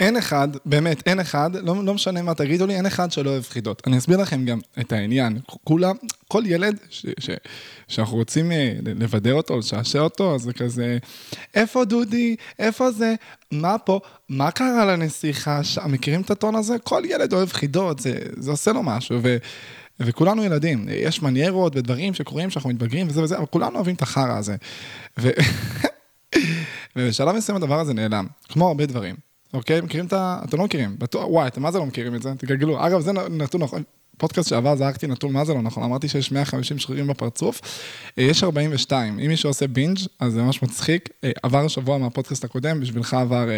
אין אחד, באמת, אין אחד, לא, לא משנה מה תגידו לי, אין אחד שלא אוהב חידות. אני אסביר לכם גם את העניין. כולם, כל ילד ש, ש, שאנחנו רוצים אה, לבדר אותו, לשעשע אותו, אז זה כזה, איפה דודי? איפה זה? מה פה? מה קרה לנסיכה? ש... מכירים את הטון הזה? כל ילד אוהב חידות, זה, זה עושה לו משהו. ו... וכולנו ילדים, יש מניירות ודברים שקורים שאנחנו מתבגרים וזה וזה, אבל כולנו אוהבים את החרא הזה. ו... ובשלב מסוים הדבר הזה נעלם, כמו הרבה דברים. אוקיי? מכירים את ה... אתם לא מכירים, וואי, אתם מה זה לא מכירים את זה? תגלגלו. אגב, זה נתון נכון. פודקאסט שעבר זרקתי נתון מה זה לא נכון, אמרתי שיש 150 שרירים בפרצוף, אה, יש 42, אם מישהו עושה בינג' אז זה ממש מצחיק, אה, עבר שבוע מהפודקאסט הקודם, בשבילך עבר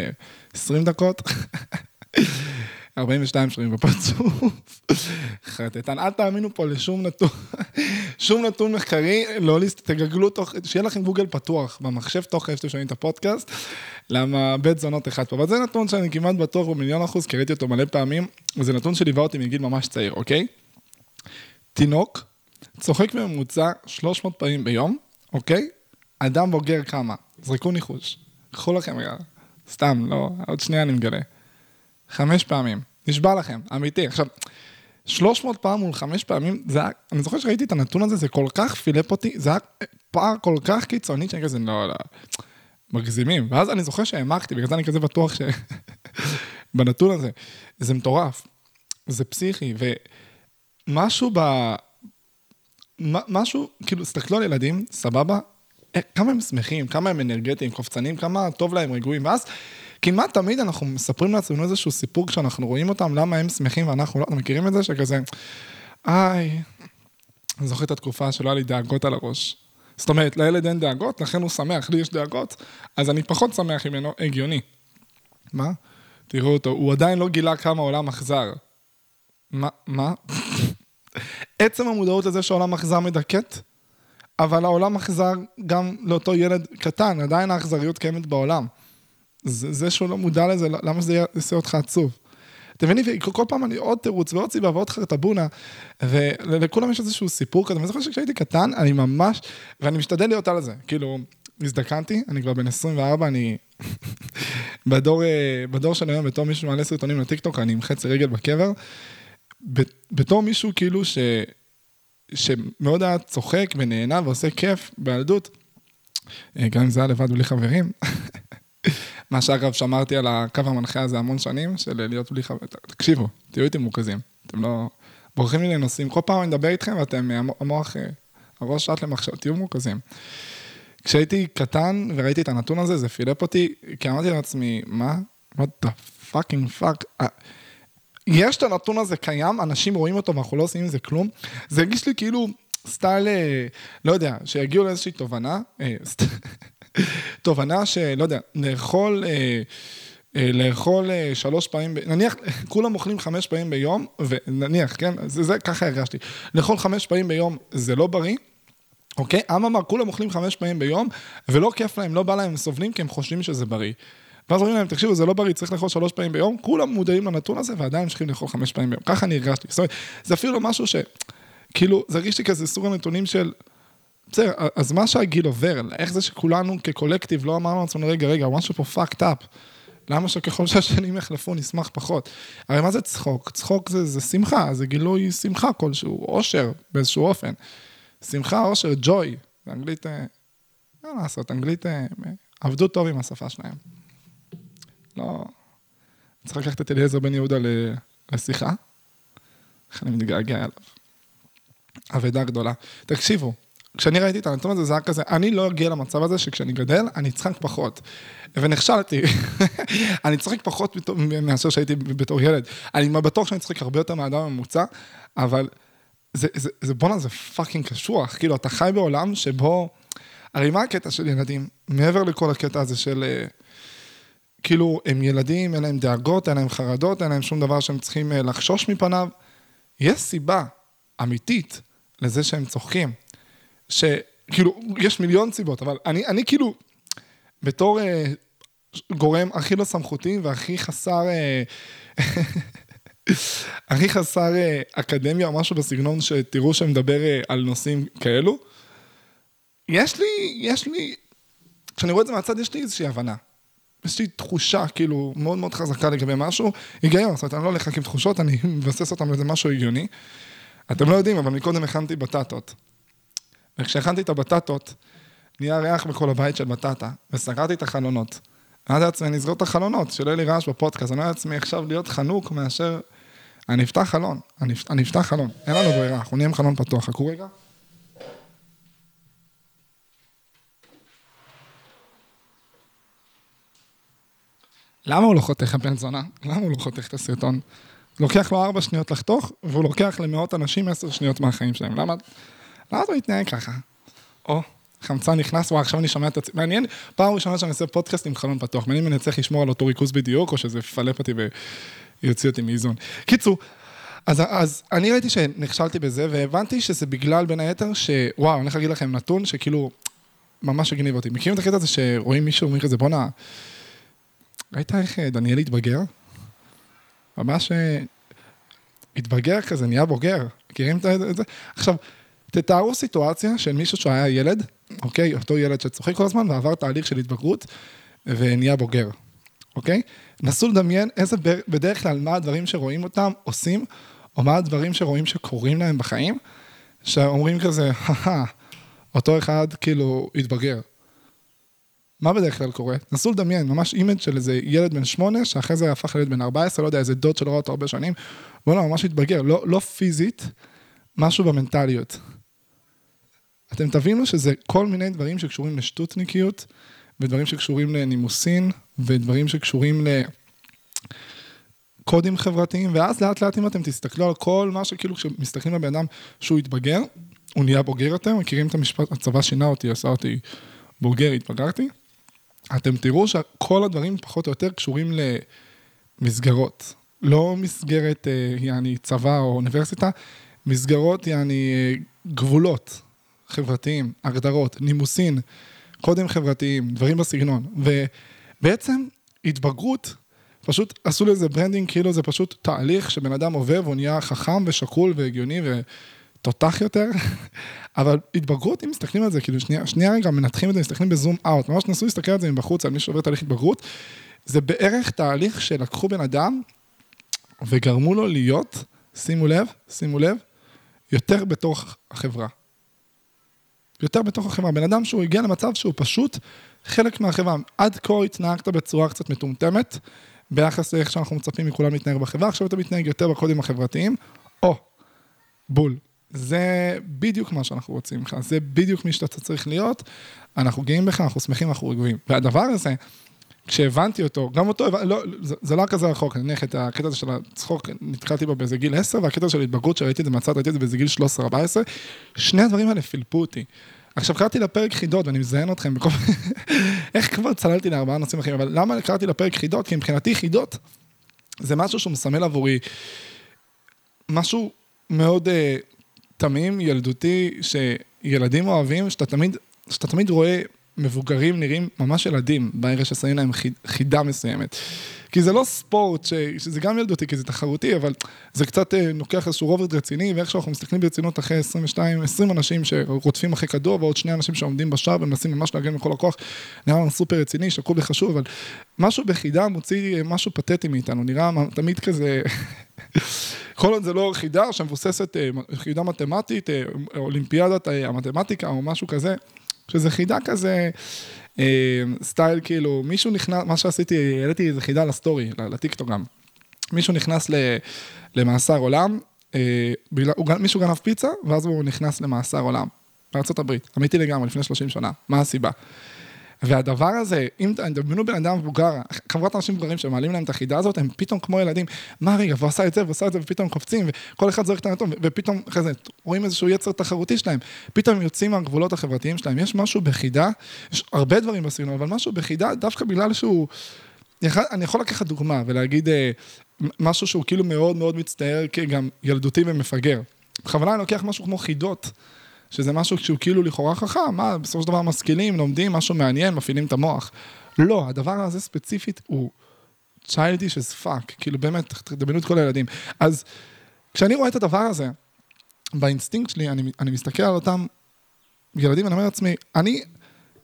20 אה, דקות. 42 שרירים בפרצוף. חרטטן, אל תאמינו פה לשום נתון, שום נתון מחקרי, לא להסת... תגגלו תוך, שיהיה לכם גוגל פתוח במחשב תוך כדי שאתם שומעים את הפודקאסט, למה בית זונות אחד פה, אבל זה נתון שאני כמעט בטוח במיליון אחוז, כי ראיתי אותו מלא פעמים, וזה נתון שליווה אותי מגיל ממש צעיר, אוקיי? תינוק צוחק בממוצע 300 פעמים ביום, אוקיי? אדם בוגר כמה? זרקו ניחוש. קחו לכם רגע, סתם, לא, עוד שנייה אני מגלה. חמש פעמים. נשבע לכם, אמיתי. עכשיו, 300 פעם מול חמש פעמים, זה היה, אני זוכר שראיתי את הנתון הזה, זה כל כך פילפ אותי, זה היה פער כל כך קיצוני, שאני כזה, לא, לא, מגזימים. ואז אני זוכר שהעמקתי, בגלל זה אני כזה בטוח ש... בנתון הזה. זה מטורף, זה פסיכי, ומשהו ב... משהו, כאילו, תסתכלו על ילדים, סבבה, אה, כמה הם שמחים, כמה הם אנרגטיים, קופצנים, כמה טוב להם, רגועים, ואז כמעט תמיד אנחנו מספרים לעצמנו איזשהו סיפור כשאנחנו רואים אותם, למה הם שמחים ואנחנו לא, אתם מכירים את זה? שכזה, איי, אני זוכר את התקופה שלא היה לי דאגות על הראש. זאת אומרת, לילד אין דאגות, לכן הוא שמח, לי יש דאגות, אז אני פחות שמח ממנו, הגיוני. מה? תראו אותו, הוא עדיין לא גילה כמה העולם אכזר. מה? מה? עצם המודעות לזה שהעולם אכזר מדכאת, אבל העולם אכזר גם לאותו ילד קטן, עדיין האכזריות קיימת בעולם. זה, זה שהוא לא מודע לזה, למה זה יעשה אותך עצוב? אתם מבינים, כל פעם אני עוד תירוץ ועוד סיבה ועוד חרטבונה, ולכולם יש איזשהו סיפור כזה, ואני זוכר שכשהייתי קטן, אני ממש, ואני משתדל להיות על זה, כאילו, הזדקנתי, אני כבר בן 24, אני בדור, אה, בדור של היום, בתור מישהו מעלה סרטונים לטיקטוק, אני עם חצי רגל בקבר, בתור מישהו כאילו ש... שמאוד היה צוחק ונהנה ועושה כיף בילדות, אה, גם אם זה היה לבד בלי חברים. מה שאגב, שמרתי על הקו המנחה הזה המון שנים, של להיות בלי חבר... תקשיבו, תהיו איתי מורכזים. אתם לא... בורחים לי לנושאים. כל פעם אני מדבר איתכם ואתם, המוח, אה, הראש שעת למחשב, תהיו מורכזים. כשהייתי קטן וראיתי את הנתון הזה, זה פילפ אותי, כי אמרתי לעצמי, מה? what the fucking fuck? יש את הנתון הזה קיים, אנשים רואים אותו ואנחנו לא עושים עם זה כלום. זה הרגיש לי כאילו סטייל, אה, לא יודע, שיגיעו לאיזושהי תובנה, אה, תובנה שלא יודע, לאכול, אה, אה, לאכול אה, שלוש פעמים, נניח, כולם אוכלים חמש פעמים ביום, ונניח, כן, זה, זה ככה הרגשתי, לאכול חמש פעמים ביום זה לא בריא. אוקיי? אממה, כולם אוכלים חמש פעמים ביום, ולא כיף להם, לא בא להם, הם סובלים כי הם חושבים שזה בריא. ואז אומרים להם, תקשיבו, זה לא בריא, צריך לאכול שלוש פעמים ביום, כולם מודעים לנתון הזה, ועדיין ממשיכים לאכול חמש פעמים ביום. ככה אני הרגשתי. זאת אומרת, זה אפילו משהו ש... כאילו, זה הרגיש לי כזה סוג הנתונים של... בסדר, אז מה שהגיל עובר, איך זה שכולנו כקולקטיב לא אמרנו לעצמנו, רגע, רגע, משהו פה fucked up. למה שככל שהשנים יחלפו נשמח פחות? הרי מה זה צחוק? צחוק זה, זה שמחה, זה גילוי שמחה כלשהו, אושר באיזשהו אופן. שמחה, אושר, ג'וי. באנגלית, לא לעשות, אנגלית, אה, עבדו טוב עם השפה שלהם. לא... צריך לקחת את אליעזר בן יהודה לשיחה, איך אני מתגעגע אליו. אבדה גדולה. תקשיבו, כשאני ראיתי את הנתון הזה, זה היה כזה, אני לא אגיע למצב הזה שכשאני גדל, אני אצחק פחות. ונכשלתי. אני צוחק פחות מאשר שהייתי בתור ילד. אני בטוח שאני צוחק הרבה יותר מהאדם הממוצע, אבל זה, זה, זה בואנה, זה fucking קשוח. כאילו, אתה חי בעולם שבו... הרי מה הקטע של ילדים? מעבר לכל הקטע הזה של... אה, כאילו, הם ילדים, אין להם דאגות, אין להם חרדות, אין להם שום דבר שהם צריכים אה, לחשוש מפניו. יש סיבה אמיתית לזה שהם צוחקים. שכאילו, יש מיליון סיבות, אבל אני, אני כאילו, בתור אה, גורם הכי לא סמכותי והכי חסר, אה, הכי חסר אה, אקדמיה או משהו בסגנון שתראו שמדבר אה, על נושאים כאלו, יש לי, יש לי, כשאני רואה את זה מהצד, יש לי איזושהי הבנה. יש לי תחושה, כאילו, מאוד מאוד חזקה לגבי משהו, היגיון, זאת אומרת, אני לא הולך רק עם תחושות, אני מבסס אותם לאיזה משהו הגיוני. אתם לא יודעים, אבל מקודם הכנתי בטטות. וכשהכנתי את הבטטות, נהיה ריח בכל הבית של בטטה, וסגרתי את החלונות. אמרתי לעצמי, אני אסגור את החלונות, שלא יהיה לי רעש בפודקאסט, אני אומר לעצמי עכשיו להיות חנוק מאשר... אני אפתח חלון, אני, אני אפתח חלון, אין לנו ברירה, אנחנו נהיה עם חלון פתוח, חכו רגע. למה הוא לא חותך הבן זונה? למה הוא לא חותך את הסרטון? לוקח לו ארבע שניות לחתוך, והוא לוקח למאות אנשים עשר שניות מהחיים שלהם. למה? למה אתה מתנהג ככה? או, חמצן נכנס, וואי, עכשיו אני שומע את עצמי, מעניין, פעם ראשונה שאני עושה פודקאסט עם חלון פתוח, מעניין אם אני צריך לשמור על אותו ריכוז בדיוק, או שזה יפלפ אותי ויוציא אותי מאיזון. קיצור, אז, אז אני ראיתי שנכשלתי בזה, והבנתי שזה בגלל, בין היתר, שוואו, אני הולך להגיד לכם נתון שכאילו, ממש הגניב אותי. מכירים את הקטע הזה שרואים מישהו, אומרים כזה, בואנה, ראית איך אה, דניאל התבגר? ממש אה, התבגר כזה, נהיה בוגר. מכירים את זה? עכשיו, תתארו סיטואציה של מישהו שהיה ילד, אוקיי? אותו ילד שצוחק כל הזמן ועבר תהליך של התבגרות ונהיה בוגר, אוקיי? נסו לדמיין איזה בדרך כלל, מה הדברים שרואים אותם עושים, או מה הדברים שרואים שקורים להם בחיים, שאומרים כזה, אותו אחד כאילו התבגר. מה בדרך כלל קורה? נסו לדמיין, ממש image של איזה ילד בן שמונה, שאחרי זה הפך לילד בן 14, לא יודע, איזה דוד שלא ראה אותו הרבה שנים, וואלה, ממש התבגר, לא, לא פיזית, משהו במנטליות. אתם תבינו שזה כל מיני דברים שקשורים לשטותניקיות, ודברים שקשורים לנימוסים, ודברים שקשורים לקודים חברתיים, ואז לאט לאט אם אתם תסתכלו על כל מה שכאילו כשמסתכלים על בן אדם שהוא התבגר, הוא נהיה בוגר יותר, מכירים את המשפט, הצבא שינה אותי, עשה אותי בוגר, התבגרתי. אתם תראו שכל הדברים פחות או יותר קשורים למסגרות. לא מסגרת, אה, יעני, צבא או אוניברסיטה, מסגרות, יעני, אה, גבולות חברתיים, הגדרות, נימוסין, קודים חברתיים, דברים בסגנון. ובעצם התבגרות, פשוט עשו לזה branding, כאילו זה פשוט תהליך שבן אדם עובר והוא נהיה חכם ושקול והגיוני ותותח יותר, אבל התבגרות, אם מסתכלים על זה, כאילו שנייה, שנייה רגע, מנתחים את זה, מסתכלים ב zoom out, ממש נסו להסתכל על זה מבחוץ, על מי שעובר תהליך התבגרות, זה בערך תהליך שלקחו בן אדם וגרמו לו להיות, שימו לב, שימו לב, יותר בתוך החברה. יותר בתוך החברה. בן אדם שהוא הגיע למצב שהוא פשוט חלק מהחברה. עד כה התנהגת בצורה קצת מטומטמת, ביחס לאיך שאנחנו מצפים מכולם להתנהג בחברה, עכשיו אתה מתנהג יותר בקודים החברתיים, או, בול. זה בדיוק מה שאנחנו רוצים לך, זה בדיוק מי שאתה צריך להיות, אנחנו גאים בך, אנחנו שמחים, אנחנו רגועים. והדבר הזה, כשהבנתי אותו, גם אותו, לא, זה, זה לא כזה רחוק, נניח את הקטע הזה של הצחוק, נתקלתי בו באיזה גיל 10, והקטע של התבגרות שראיתי את זה מהצד, ראיתי את זה באיזה גיל 13-14, שני הדברים האלה פילפו אותי. עכשיו קראתי לפרק חידות, ואני מזיין אתכם בכל... איך כבר צללתי לארבעה נושאים אחרים, אבל למה קראתי לפרק חידות? כי מבחינתי חידות זה משהו שהוא מסמל עבורי משהו מאוד... uh, תמים, ילדותי, שילדים אוהבים, שאתה תמיד, שאתה תמיד רואה מבוגרים נראים ממש ילדים, ברגע ששמים להם חידה מסוימת. כי זה לא ספורט, ש... שזה גם ילדותי, כי זה תחרותי, אבל זה קצת אה, לוקח איזשהו רובד רציני, ואיך שאנחנו מסתכלים ברצינות אחרי 22, 20 אנשים שרודפים אחרי כדור, ועוד שני אנשים שעומדים בשער ומנסים ממש להגן בכל הכוח, נראה לנו סופר רציני, שקול וחשוב, אבל משהו בחידה מוציא אה, משהו פתטי מאיתנו, נראה תמיד כזה... כל עוד זה לא חידה שמבוססת, אה, חידה מתמטית, אולימפיאדת המתמטיקה או משהו כזה, שזה חידה כזה, אה, סטייל כאילו, מישהו נכנס, מה שעשיתי, העליתי איזה חידה לסטורי, לטיקטוק גם. מישהו נכנס למאסר עולם, אה, בגלל, מישהו גנב פיצה, ואז הוא נכנס למאסר עולם. בארה"ב, אמיתי לגמרי, לפני 30 שנה. מה הסיבה? והדבר הזה, אם תדמיינו בן אדם מבוגר, חברת אנשים מבוגרים שמעלים להם את החידה הזאת, הם פתאום כמו ילדים, מה רגע, והוא עשה את זה, והוא עשה את זה, ופתאום קופצים, וכל אחד זורק את הנתון, ופתאום אחרי זה רואים איזשהו יצר תחרותי שלהם, פתאום יוצאים מהגבולות החברתיים שלהם, יש משהו בחידה, יש הרבה דברים בסגנון, אבל משהו בחידה, דווקא בגלל שהוא, אני יכול לקחת דוגמה ולהגיד אה, משהו שהוא כאילו מאוד מאוד מצטער כגם ילדותי ומפגר. בכוונה אני לוקח משהו כמו חידות. שזה משהו שהוא כאילו לכאורה חכם, מה, בסופו של דבר משכילים, לומדים, משהו מעניין, מפעילים את המוח. לא, הדבר הזה ספציפית הוא childish as fuck, כאילו באמת, תדמיינו את כל הילדים. אז כשאני רואה את הדבר הזה, באינסטינקט שלי, אני, אני מסתכל על אותם ילדים, ואני אומר לעצמי, אני,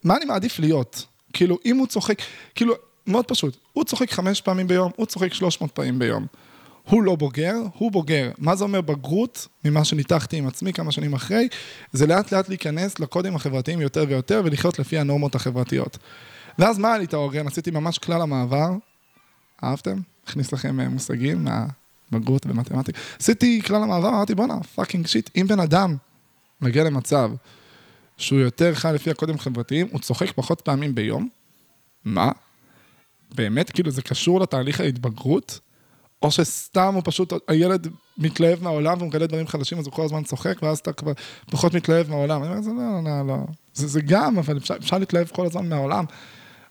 מה אני מעדיף להיות? כאילו, אם הוא צוחק, כאילו, מאוד פשוט. הוא צוחק חמש פעמים ביום, הוא צוחק שלוש מאות פעמים ביום. הוא לא בוגר, הוא בוגר. מה זה אומר בגרות, ממה שניתחתי עם עצמי כמה שנים אחרי, זה לאט לאט להיכנס לקודים החברתיים יותר ויותר ולחיות לפי הנורמות החברתיות. ואז מה היה לי את ה אורגן? עשיתי ממש כלל המעבר. אהבתם? הכניס לכם אה, מושגים מהבגרות במתמטיקה. עשיתי כלל המעבר, אמרתי בואנה, fucking shit, אם בן אדם מגיע למצב שהוא יותר חי לפי הקודים החברתיים, הוא צוחק פחות פעמים ביום. מה? באמת? כאילו זה קשור לתהליך ההתבגרות? או שסתם הוא פשוט, הילד מתלהב מהעולם והוא מגלה דברים חדשים, אז הוא כל הזמן צוחק, ואז אתה כבר פחות מתלהב מהעולם. אני אומר, זה לא, לא, לא. זה, זה גם, אבל אפשר, אפשר להתלהב כל הזמן מהעולם.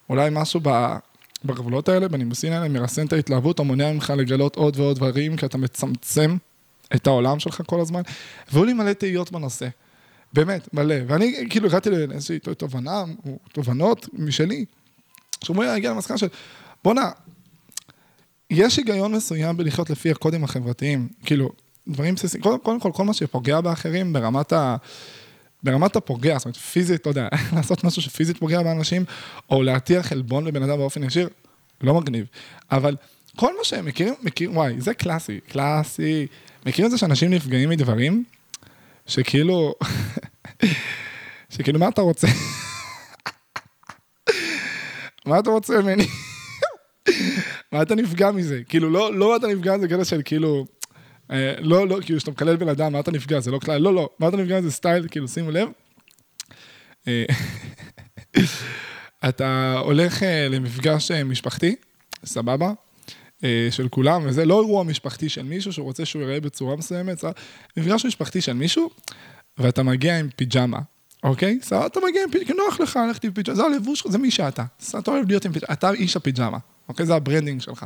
אולי משהו ב, בגבולות האלה, בנימוסים האלה, מרסן את ההתלהבות, או מונע ממך לגלות עוד ועוד דברים, כי אתה מצמצם את העולם שלך כל הזמן. והיו לי מלא תהיות בנושא. באמת, מלא. ואני כאילו הגעתי לאיזושהי תובנה, תובנות משלי, שאומרים להגיע למסקנה של, בואנה, יש היגיון מסוים בלחיות לפי הקודים החברתיים, כאילו, דברים בסיסיים, קודם, קודם כל, כל מה שפוגע באחרים ברמת ה... ברמת הפוגע, זאת אומרת, פיזית, לא יודע, לעשות משהו שפיזית פוגע באנשים, או להטיח עלבון לבן אדם באופן ישיר, לא מגניב. אבל כל מה שהם מכירים, מכירים, וואי, זה קלאסי, קלאסי. מכירים את זה שאנשים נפגעים מדברים, שכאילו, שכאילו, מה אתה רוצה? מה אתה רוצה ממני? מה אתה נפגע מזה? כאילו, לא, לא אתה נפגע מזה כאלה של כאילו, אה, לא, לא, כאילו, שאתה מקלל בן אדם, מה אתה נפגע? זה לא כלל, לא, לא, מה אתה נפגע מזה סטייל, כאילו, שימו לב. אה, אתה הולך אה, למפגש משפחתי, סבבה? של כולם, וזה לא אירוע משפחתי של מישהו שהוא רוצה שהוא ייראה בצורה מסוימת, זה מפגש משפחתי של מישהו, ואתה מגיע עם פיג'מה, אוקיי? סבבה, אתה מגיע עם פיג'מה, נוח לך ללכת עם פיג'מה, זה הלבוש שלך, זה מי שאתה. אתה אוהב להיות עם פיג'מה, אתה איש הפיג'מה. אוקיי? זה ה branding שלך.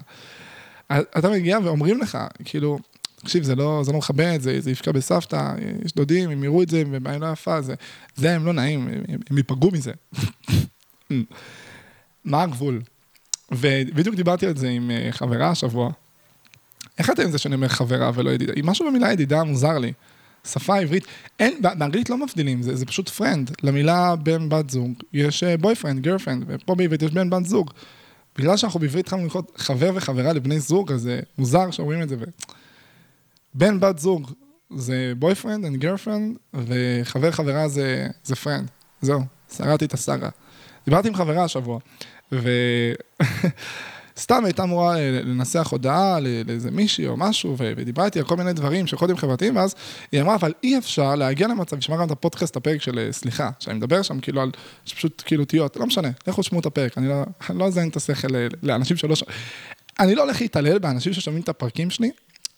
אתה מגיע ואומרים לך, כאילו, תקשיב, זה לא, זה לא מכבד, זה, זה יפגע בסבתא, יש דודים, הם יראו את זה, ובעין לא יפה, זה, זה הם לא נעים, הם, הם ייפגעו מזה. מה הגבול? ובדיוק דיברתי על זה עם אה, חברה השבוע. איך אתם זה שאני אומר חברה ולא ידידה? משהו במילה ידידה מוזר לי. שפה עברית, אין, באנגלית לא מבדילים, זה, זה פשוט friend. למילה בן בת זוג יש boyfriend, אה, girlfriend, ופה בעברית יש בן בת זוג. בגלל שאנחנו בעברית התחלנו לקרוא חבר וחברה לבני זוג, אז זה מוזר שאומרים את זה. בן בת זוג זה boyfriend and girlfriend, וחבר חברה זה, זה friend. זהו, שרדתי את הסאגה. דיברתי עם חברה השבוע, ו... סתם הייתה אמורה לנסח הודעה לאיזה מישהי או משהו, ודיברה איתי על כל מיני דברים של קודים חברתיים, ואז היא אמרה, אבל אי אפשר להגיע למצב, נשמע גם את הפודקאסט, הפרק של סליחה, שאני מדבר שם כאילו על, שפשוט כאילו תהיות, לא משנה, לכו תשמעו את הפרק, אני לא, אני לא אזיין את השכל לאנשים שלא, אני לא הולך להתעלל באנשים ששומעים את הפרקים שלי,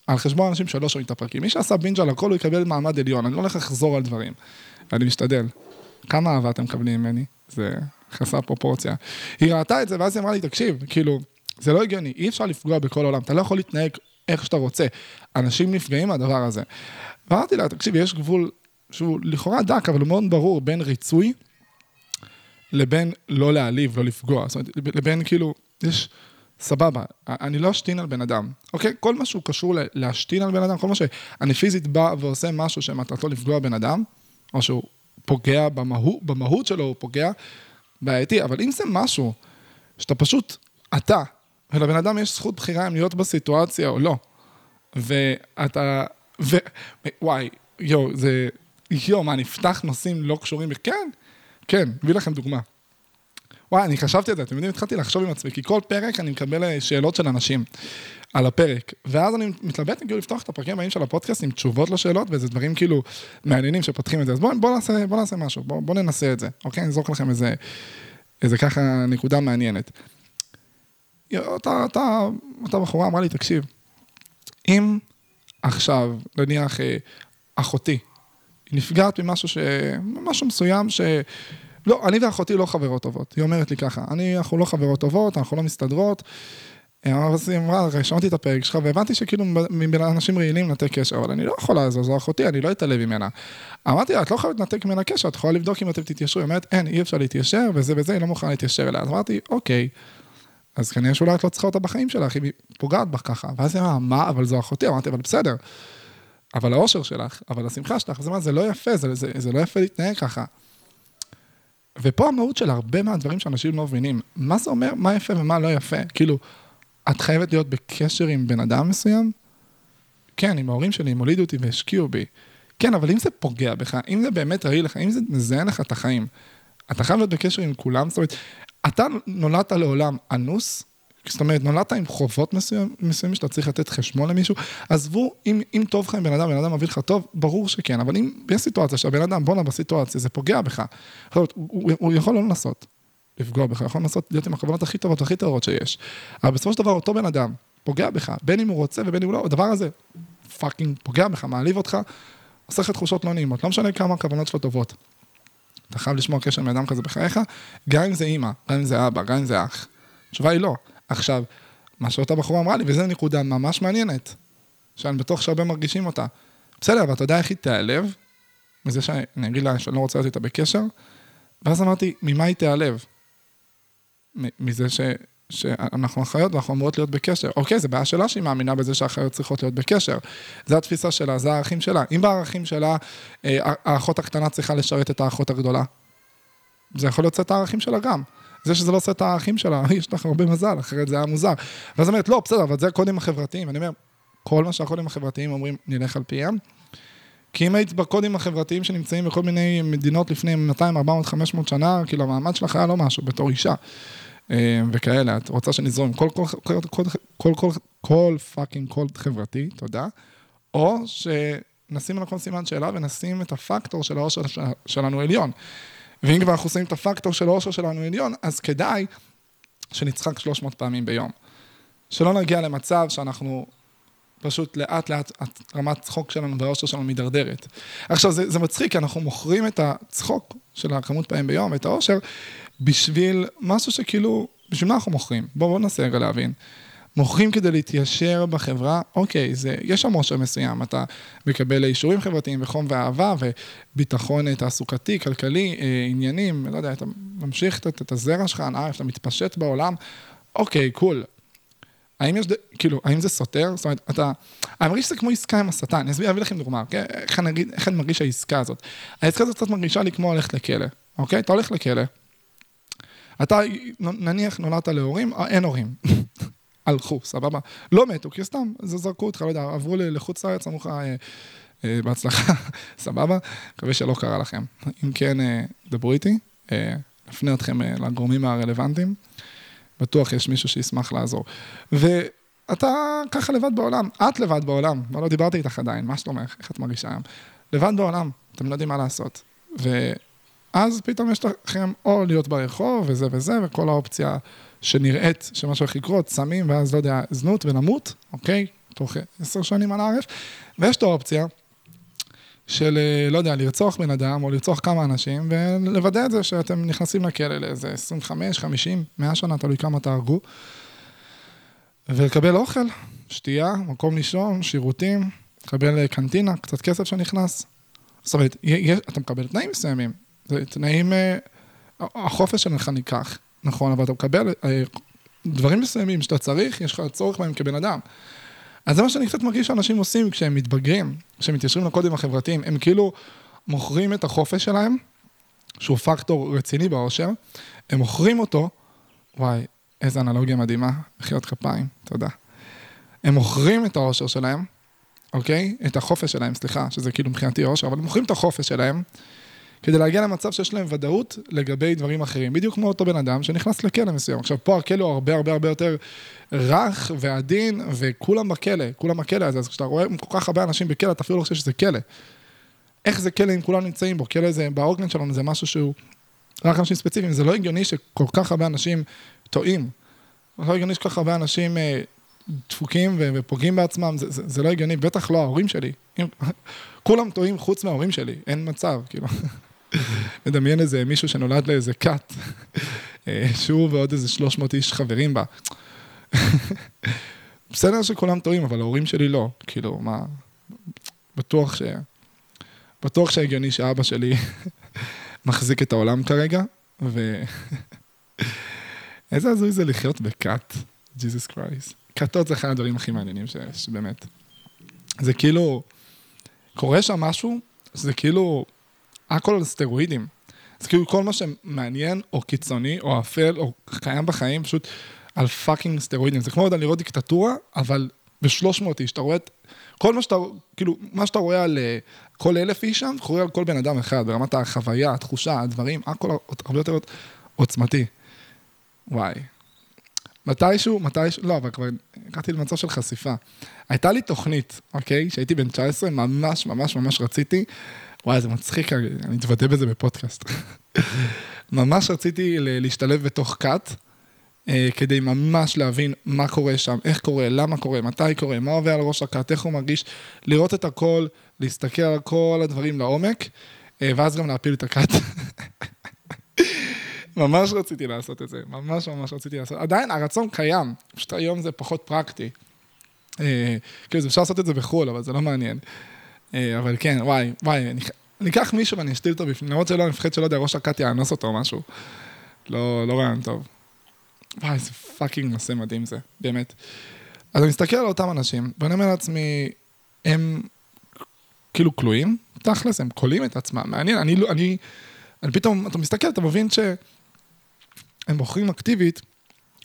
על חשבון אנשים שלא שומעים את הפרקים. מי שעשה בינג' על הכל, הוא יקבל מעמד עליון, אני לא הולך לחזור על דברים. אני משתדל. כמה אהבה אתם מקבלים ממני? זה חסר פרופורציה. היא ראתה את זה, ואז היא אמרה לי, תקשיב, כאילו, זה לא הגיוני, אי אפשר לפגוע בכל העולם, אתה לא יכול להתנהג איך שאתה רוצה. אנשים נפגעים מהדבר הזה. ואמרתי לה, תקשיב, יש גבול שהוא לכאורה דק, אבל הוא מאוד ברור, בין ריצוי לבין לא להעליב, לא לפגוע. זאת אומרת, לבין כאילו, יש, סבבה, אני לא אשתין על בן אדם, אוקיי? כל מה שהוא קשור להשתין על בן אדם, כל מה שאני פיזית בא ועושה משהו שמטרתו לפגוע בן אדם, או שהוא פוגע במהות, במהות שלו, הוא פוגע, בעייתי, אבל אם זה משהו שאתה פשוט, אתה, ולבן אדם יש זכות בחירה אם להיות בסיטואציה או לא. ואתה, ו... וואי, יואו, זה... יואו, מה, נפתח נושאים לא קשורים? כן, כן, מביא לכם דוגמה. וואי, אני חשבתי על זה, אתם יודעים, התחלתי לחשוב עם עצמי, כי כל פרק אני מקבל אה, שאלות של אנשים על הפרק, ואז אני מתלבט כאילו לפתוח את הפרקים הבאים של הפודקאסט עם תשובות לשאלות, וזה דברים כאילו מעניינים שפותחים את זה, אז בואו בוא נעשה, בוא נעשה משהו, בואו בוא ננסה את זה, אוקיי? אני אזרוק לכם איזה, איזה ככה נקודה מעניינת. אותה, אותה, אותה בחורה אמרה לי, תקשיב, אם עכשיו, נניח אה, אחותי, נפגעת ממשהו ש... משהו מסוים ש... לא, אני ואחותי לא חברות טובות. היא אומרת לי ככה, אני, אנחנו לא חברות טובות, אנחנו לא מסתדרות. אז היא אמרה, שמעתי את הפרק שלך והבנתי שכאילו מבין אנשים רעילים לנתק קשר, אבל אני לא יכולה לזה, זו אחותי, אני לא אתעלב ממנה. אמרתי לה, את לא יכולה לנתק ממנה קשר, את יכולה לבדוק אם אתם תתיישרו. היא אומרת, אין, אי אפשר להתיישר, וזה וזה, היא לא מוכנה להתיישר אליה. אז אמרתי, אוקיי. אז כנראה שאולי את לא צריכה אותה בחיים שלך, היא פוגעת בך ככה. ואז היא אמרה, מה, אבל זו אחותי, אמרתי, אבל בסדר. אבל האושר שלך, אבל השמחה שלך, אז אמרה, זה לא יפה, זה, זה, זה לא יפה להתנהג ככה. ופה המהות של הרבה מהדברים שאנשים לא מבינים. מה זה אומר, מה יפה ומה לא יפה? כאילו, את חייבת להיות בקשר עם בן אדם מסוים? כן, עם ההורים שלי, הם הולידו אותי והשקיעו בי. כן, אבל אם זה פוגע בך, אם זה באמת רעיל לך, אם זה מזיין לך את החיים, אתה חייב להיות בקשר עם כולם, זאת אומרת, אתה נולדת לעולם אנוס, זאת אומרת, נולדת עם חובות מסוימים מסוים שאתה צריך לתת חשבון למישהו, עזבו, אם, אם טוב לך עם בן אדם, בן אדם מביא לך טוב, ברור שכן, אבל אם יש סיטואציה שהבן אדם, בואנה בסיטואציה, זה פוגע בך, הוא, הוא, הוא יכול לא לנסות לפגוע בך, יכול לנסות להיות עם הכוונות הכי טובות, הכי טובות שיש, אבל בסופו של דבר אותו בן אדם פוגע בך, בין אם הוא רוצה ובין אם הוא לא, הדבר הזה fucking פוגע בך, מעליב אותך, עושה לך תחושות לא נעימות, לא משנה כמה הכוונות שלו טובות. אתה חייב לשמור קשר עם אדם כזה בחייך, גם אם זה אימא, גם אם זה אבא, גם אם זה אח. התשובה היא לא. עכשיו, מה שאותה בחורה אמרה לי, וזו נקודה ממש מעניינת, שאני בטוח שהרבה מרגישים אותה. בסדר, אבל אתה יודע איך היא תיעלב? מזה שאני אגיד לה שאני לא רוצה להיות איתה בקשר? ואז אמרתי, ממה היא תיעלב? מזה ש... שאנחנו אחיות ואנחנו אמורות להיות בקשר. אוקיי, זו בעיה שלה שהיא מאמינה בזה שאחיות צריכות להיות בקשר. זו התפיסה שלה, זה הערכים שלה. אם בערכים שלה, אה, האחות הקטנה צריכה לשרת את האחות הגדולה, זה יכול להיות את הערכים שלה גם. זה שזה לא עושה את הערכים שלה, יש לך הרבה מזל, אחרת זה היה מוזר. ואז אומרת, לא, בסדר, אבל זה הקודים החברתיים. אני אומר, כל מה שהקודים החברתיים אומרים, נלך על פיהם. כי אם היית בקודים החברתיים שנמצאים בכל מיני מדינות לפני 200, 400, 500 שנה, כאילו המעמד שלך היה לא משהו בתור אישה. אה, וכאלה, את רוצה שנזרום כל, כל, כל, כל, כל, כל, כל fucking קוד חברתי, תודה, או שנשים על הכל סימן שאלה ונשים את הפקטור של האושר שלנו עליון. ואם כבר אנחנו שמים את הפקטור של האושר שלנו עליון, אז כדאי שנצחק 300 פעמים ביום. שלא נגיע למצב שאנחנו פשוט לאט לאט רמת צחוק שלנו והאושר שלנו מידרדרת. עכשיו, זה, זה מצחיק, כי אנחנו מוכרים את הצחוק של הכמות פעמים ביום, את האושר, בשביל משהו שכאילו, בשביל מה אנחנו מוכרים? בואו בוא ננסה רגע להבין. מוכרים כדי להתיישר בחברה, אוקיי, זה, יש שם עושר מסוים, אתה מקבל אישורים חברתיים וחום ואהבה וביטחון תעסוקתי, כלכלי, אה, עניינים, לא יודע, אתה ממשיך את, את הזרע שלך, אה, אתה מתפשט בעולם, אוקיי, קול. האם יש, כאילו, האם זה סותר? זאת אומרת, אתה, אני מרגיש שזה כמו עסקה עם השטן, אני אביא לכם דוגמה, אוקיי? איך אני, איך אני מרגיש העסקה הזאת? העסקה הזאת קצת מרגישה לי כמו ללכת לכלא, אוקיי? אתה הולך לכלא, אתה נניח נולדת להורים, אה, אין הורים. הלכו, סבבה? לא מתו, כי סתם, זה זרקו אותך, לא יודע, עברו לחוץ לארץ, אמרו לך, אה, אה, בהצלחה, סבבה? מקווה שלא קרה לכם. אם כן, דברו איתי, נפנה אתכם לגורמים הרלוונטיים. בטוח יש מישהו שישמח לעזור. ואתה ככה לבד בעולם, את לבד בעולם, לא דיברתי איתך עדיין, מה שלומך, איך את מרגישה היום? לבד בעולם, אתם לא יודעים מה לעשות. ואז פתאום יש לכם או להיות ברחוב וזה וזה, וכל האופציה שנראית שמשהו הולך לקרות, סמים, ואז, לא יודע, זנות ונמות, אוקיי? תוך עשר שנים על הארץ. ויש את האופציה של, אה, לא יודע, לרצוח בן אדם, או לרצוח כמה אנשים, ולוודא את זה שאתם נכנסים לכלא לאיזה 25, 50, 100 שנה, תלוי כמה תהרגו, ולקבל אוכל, שתייה, מקום לישון, שירותים, לקבל קנטינה, קצת כסף שנכנס. זאת אומרת, אתה מקבל תנאים מסוימים. זה תנאים, אה, החופש שלך ניקח, נכון, אבל אתה מקבל אה, דברים מסוימים שאתה צריך, יש לך צורך בהם כבן אדם. אז זה מה שאני קצת מרגיש שאנשים עושים כשהם מתבגרים, כשהם מתיישרים לקודים החברתיים, הם כאילו מוכרים את החופש שלהם, שהוא פקטור רציני באושר, הם מוכרים אותו, וואי, איזה אנלוגיה מדהימה, מחיאות כפיים, תודה. הם מוכרים את האושר שלהם, אוקיי? את החופש שלהם, סליחה, שזה כאילו מבחינתי אושר, אבל הם מוכרים את החופש שלהם, כדי להגיע למצב שיש להם ודאות לגבי דברים אחרים. בדיוק כמו אותו בן אדם שנכנס לכלא מסוים. עכשיו, פה הכלא הוא הרבה הרבה הרבה יותר רך ועדין, וכולם בכלא, כולם בכלא הזה. אז כשאתה רואה כל כך הרבה אנשים בכלא, אתה אפילו לא חושב שזה כלא. איך זה כלא אם כולם נמצאים בו? כלא זה, באורגן שלנו זה משהו שהוא רק אנשים ספציפיים. זה לא הגיוני שכל כך הרבה אנשים טועים. לא הגיוני שכל כך הרבה אנשים אה, דפוקים ופוגעים בעצמם, זה, זה, זה לא הגיוני, בטח לא ההורים שלי. כולם טועים חוץ מההורים שלי, אין מצב, כאילו. מדמיין איזה מישהו שנולד לאיזה כת, אה, שהוא ועוד איזה 300 איש חברים בה. בסדר שכולם טועים, אבל ההורים שלי לא. כאילו, מה... בטוח ש... בטוח שהגיוני שאבא שלי מחזיק את העולם כרגע, ו... איזה הזוי זה לחיות בכת, ג'יזוס קרייס. כתות זה אחד הדברים הכי מעניינים שיש, באמת. זה כאילו, קורה שם משהו, זה כאילו, הכל על סטרואידים. אז כאילו כל מה שמעניין, או קיצוני, או אפל, או קיים בחיים, פשוט על fucking סטרואידים. זה כמו עוד לראות דיקטטורה, אבל ב-300 איש, אתה רואה את... כל מה שאתה, כאילו, מה שאתה רואה על אה, כל אלף איש שם, קורה על כל בן אדם אחד, ברמת החוויה, התחושה, הדברים, הכל הרבה יותר עוצמתי. וואי. מתישהו, מתישהו, לא, אבל כבר הגעתי למצב של חשיפה. הייתה לי תוכנית, אוקיי? כשהייתי בן 19, ממש ממש ממש רציתי, וואי, זה מצחיק, אני אתוודה בזה בפודקאסט. ממש רציתי להשתלב בתוך כת, אה, כדי ממש להבין מה קורה שם, איך קורה, למה קורה, מתי קורה, מה עובר על ראש הכת, איך הוא מרגיש, לראות את הכל, להסתכל על כל הדברים לעומק, אה, ואז גם להפיל את הכת. ממש רציתי לעשות את זה, ממש ממש רציתי לעשות. עדיין הרצון קיים, פשוט היום זה פחות פרקטי. אה, כאילו, אפשר לעשות את זה בחו"ל, אבל זה לא מעניין. אה, אבל כן, וואי, וואי, אני אקח מישהו ואני אשתיל אותו בפנים, למרות שלא, אני מפחד שלא יודע, ראש הכת יאנוס אותו או משהו. לא, לא רעיון טוב. וואי, איזה פאקינג נושא מדהים זה, באמת. אז אני מסתכל על אותם אנשים, ואני אומר לעצמי, הם כאילו כלואים, תכלס, הם כולאים את עצמם. מעניין, אני, אני, אני, אני פתאום, אתה מסתכל, אתה מבין ש... הם בוחרים אקטיבית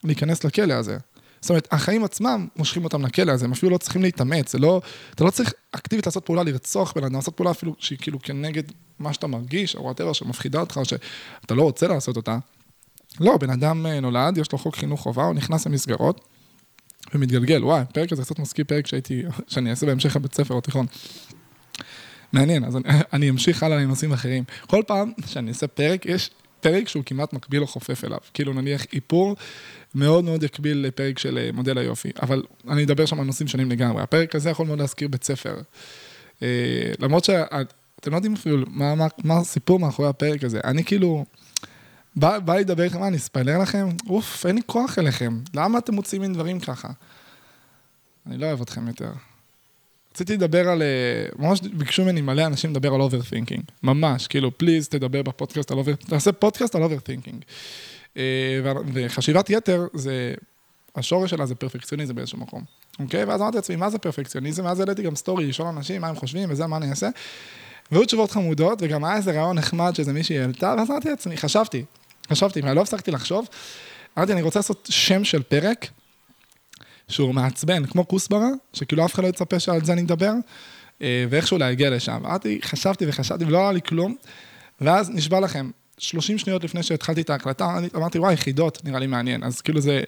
להיכנס לכלא הזה. זאת אומרת, החיים עצמם מושכים אותם לכלא הזה, הם אפילו לא צריכים להתאמץ, זה לא, אתה לא צריך אקטיבית לעשות פעולה לרצוח בן אדם, לעשות פעולה אפילו שהיא כאילו כנגד מה שאתה מרגיש, או whatever שמפחידה אותך, או שאתה לא רוצה לעשות אותה. לא, בן אדם אה, נולד, יש לו חוק חינוך חובה, הוא נכנס למסגרות ומתגלגל. וואי, פרק הזה קצת מזכיר פרק שהייתי, שאני אעשה בהמשך הבית ספר או תיכון. מעניין, אז אני, אני אמשיך הלאה לנושאים אחרים. כל פעם שאני אעשה פרק, יש פרק שהוא כמעט מקביל או חופף אליו. כאילו נניח איפור מאוד מאוד יקביל לפרק של אה, מודל היופי, אבל אני אדבר שם על נושאים שונים לגמרי. הפרק הזה יכול מאוד להזכיר בית ספר. אה, למרות שאתם לא יודעים אפילו מה, מה, מה הסיפור מאחורי הפרק הזה. אני כאילו, בא, בא לדבר איתכם, מה, אני אspoiler לכם? אוף, אין לי כוח אליכם. למה אתם מוצאים מין דברים ככה? אני לא אוהב אתכם יותר. רציתי לדבר על, אה, ממש ביקשו ממני מלא אנשים לדבר על overthinking, ממש, כאילו, please תדבר בפודקאסט על overthinking, תעשה פודקאסט על overthinking. אה, וחשיבת יתר, זה, השורש שלה זה פרפקציוניזם באיזשהו מקום, אוקיי? ואז אמרתי לעצמי, מה זה פרפקציוניזם? ואז העליתי גם סטורי, לשאול אנשים מה הם חושבים וזה, מה אני אעשה. והיו תשובות חמודות, וגם היה איזה רעיון נחמד שאיזה מישהי העלתה, ואז אמרתי לעצמי, חשבתי, חשבתי, ואני לא הפסקתי לחשוב, אמרתי, אני רוצה לעשות שם של פרק, שהוא מעצבן, כמו כוסברה, שכאילו אף אחד לא יצפה שעל זה אני מדבר, אה, ואיכשהו להגיע לשם. אמרתי, חשבתי וחשבתי ולא היה לי כלום, ואז נשבע לכם, 30 שניות לפני שהתחלתי את ההקלטה, אמרתי, וואי, יחידות, נראה לי מעניין. אז כאילו זה,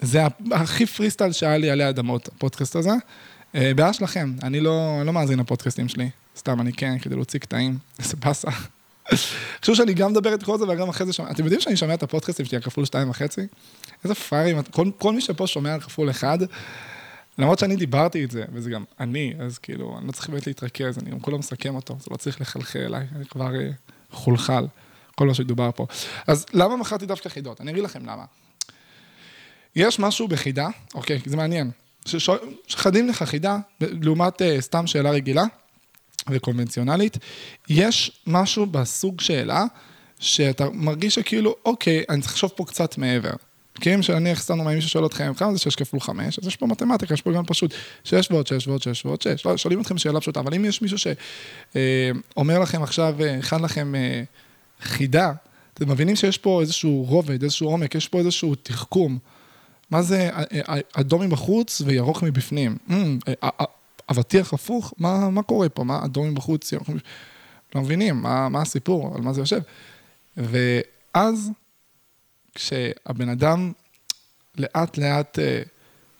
זה הכי פרי סטייל שהיה לי עלי אדמות, הפודקאסט הזה. אה, בעיה שלכם, אני לא, לא מאזין לפודקאסטים שלי, סתם, אני כן, כדי להוציא קטעים, איזה באסה. חשוב שאני גם מדבר את כל זה וגם אחרי זה שומע, אתם יודעים שאני שומע את הפודקאסטים שלי על כפול שתיים וחצי? איזה פראיירים, כל, כל מי שפה שומע על כפול אחד, למרות שאני דיברתי את זה, וזה גם אני, אז כאילו, אני לא צריך באמת להתרכז, אני גם כולו מסכם אותו, זה לא צריך לחלחל אליי, אני כבר אה, חולחל, כל מה שדובר פה. אז למה מכרתי דווקא חידות? אני אגיד לכם למה. יש משהו בחידה, אוקיי, זה מעניין, שחדים לך חידה, לעומת uh, סתם שאלה רגילה וקונבנציונלית, יש משהו בסוג שאלה, שאתה מרגיש שכאילו, אוקיי, אני צריך לחשוב פה קצת מעבר. מכירים שנניח סתם מישהו שואל אתכם, כמה זה 6 כפול 5? אז יש פה מתמטיקה, יש פה גם פשוט 6 ועוד 6 ועוד 6 ועוד 6. לא, שואלים אתכם שאלה פשוטה, אבל אם יש מישהו שאומר לכם עכשיו, הכן לכם אה, חידה, אתם מבינים שיש פה איזשהו רובד, איזשהו עומק, יש פה איזשהו תחכום. מה זה אדום מבחוץ וירוק מבפנים? Mm, אבטיח הפוך? מה, מה קורה פה? מה אדום מבחוץ? ירוק מבפנים? לא מבינים מה, מה הסיפור, על מה זה יושב. ואז כשהבן אדם לאט לאט אה,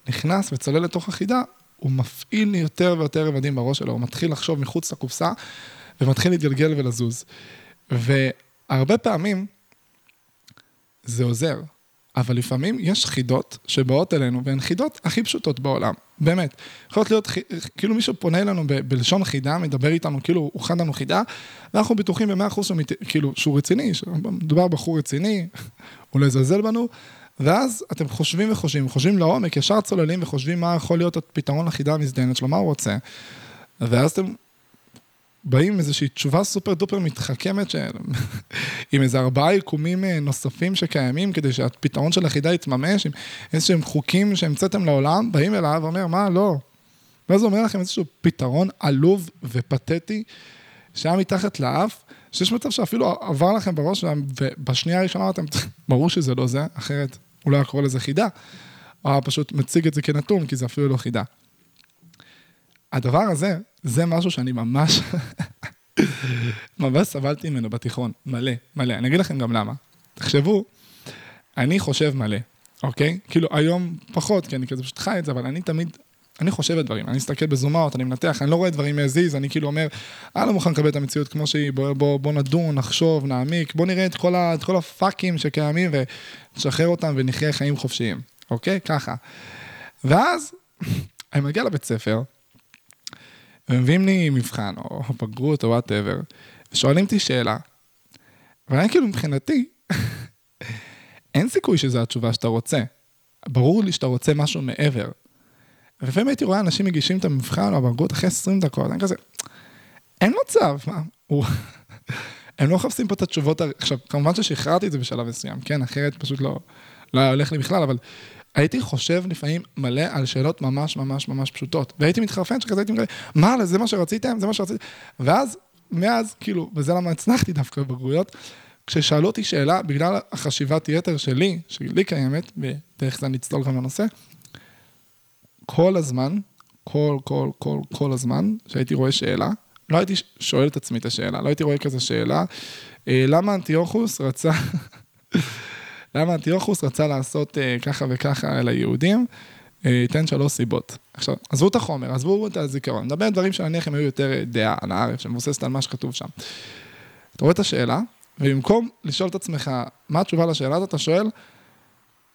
נכנס וצולל לתוך החידה, הוא מפעיל יותר ויותר רבדים בראש שלו, הוא מתחיל לחשוב מחוץ לקופסה ומתחיל להתגלגל ולזוז. והרבה פעמים זה עוזר, אבל לפעמים יש חידות שבאות אלינו, והן חידות הכי פשוטות בעולם, באמת. יכולות להיות, כאילו מישהו פונה אלינו ב, בלשון חידה, מדבר איתנו, כאילו הוא חד לנו חידה, ואנחנו בטוחים במאה אחוז כאילו, שהוא רציני, מדובר בחור רציני, הוא לא יזלזל בנו, ואז אתם חושבים וחושבים, חושבים לעומק, ישר צוללים וחושבים מה יכול להיות הפתרון לחידה המזדיינת שלו, מה הוא רוצה, ואז אתם באים עם איזושהי תשובה סופר דופר מתחכמת, ש... עם איזה ארבעה יקומים אה, נוספים שקיימים, כדי שהפתרון של החידה יתממש, עם איזשהם חוקים שהמצאתם לעולם, באים אליו ואומר, מה, לא. ואז הוא אומר לכם איזשהו פתרון עלוב ופתטי, שהיה מתחת לאף, שיש מצב שאפילו עבר לכם בראש, ובשנייה הראשונה אתם, ברור שזה לא זה, אחרת הוא לא היה קורא לזה חידה, הוא היה פשוט מציג את זה כנתון, כי זה אפילו לא חידה. הדבר הזה, זה משהו שאני ממש, ממש סבלתי ממנו בתיכון, מלא, מלא. אני אגיד לכם גם למה. תחשבו, אני חושב מלא, אוקיי? כאילו, היום פחות, כי אני כזה פשוט חי את זה, אבל אני תמיד, אני חושב את דברים. אני מסתכל בזומאות, אני מנתח, אני לא רואה דברים מהזיז, אני כאילו אומר, אני לא מוכן לקבל את המציאות כמו שהיא, בוא, בוא, בוא נדון, נחשוב, נעמיק, בוא נראה את כל, ה, את כל הפאקים שקיימים ונשחרר אותם ונחיה חיים חופשיים, אוקיי? ככה. ואז, אני מגיע לבית ספר, ומביאים לי מבחן, או בגרות, או וואטאבר, ושואלים אותי שאלה. ואני כאילו, מבחינתי, אין סיכוי שזו התשובה שאתה רוצה. ברור לי שאתה רוצה משהו מעבר. ולפעמים הייתי רואה אנשים מגישים את המבחן או הבגרות אחרי 20 דקות, אני כזה, אין מצב, מה. הם לא מחפשים פה את התשובות, עכשיו, כמובן ששחררתי את זה בשלב מסוים, כן, אחרת פשוט לא, לא היה הולך לי בכלל, אבל הייתי חושב לפעמים מלא על שאלות ממש ממש ממש פשוטות. והייתי מתחרפן שכזה הייתי מגלה, מה, זה מה שרציתם? זה מה שרציתם? ואז, מאז, כאילו, וזה למה הצלחתי דווקא בבגרויות, כששאלו אותי שאלה, בגלל החשיבת יתר שלי, שלי קיימת, ודרך זה אני אצטול גם לנושא, כל הזמן, כל, כל, כל, כל הזמן, שהייתי רואה שאלה, לא הייתי שואל את עצמי את השאלה, לא הייתי רואה כזה שאלה, אה, למה אנטיוכוס רצה... למה אנטיוכוס רצה לעשות אה, ככה וככה על היהודים? אה, שלוש סיבות. עכשיו, עזבו את החומר, עזבו את הזיכרון, נדבר על דברים שנניח הם היו יותר אה, דעה על הארץ, שמבוססת על מה שכתוב שם. אתה רואה את השאלה, ובמקום לשאול את עצמך מה התשובה לשאלה הזאת, אתה שואל,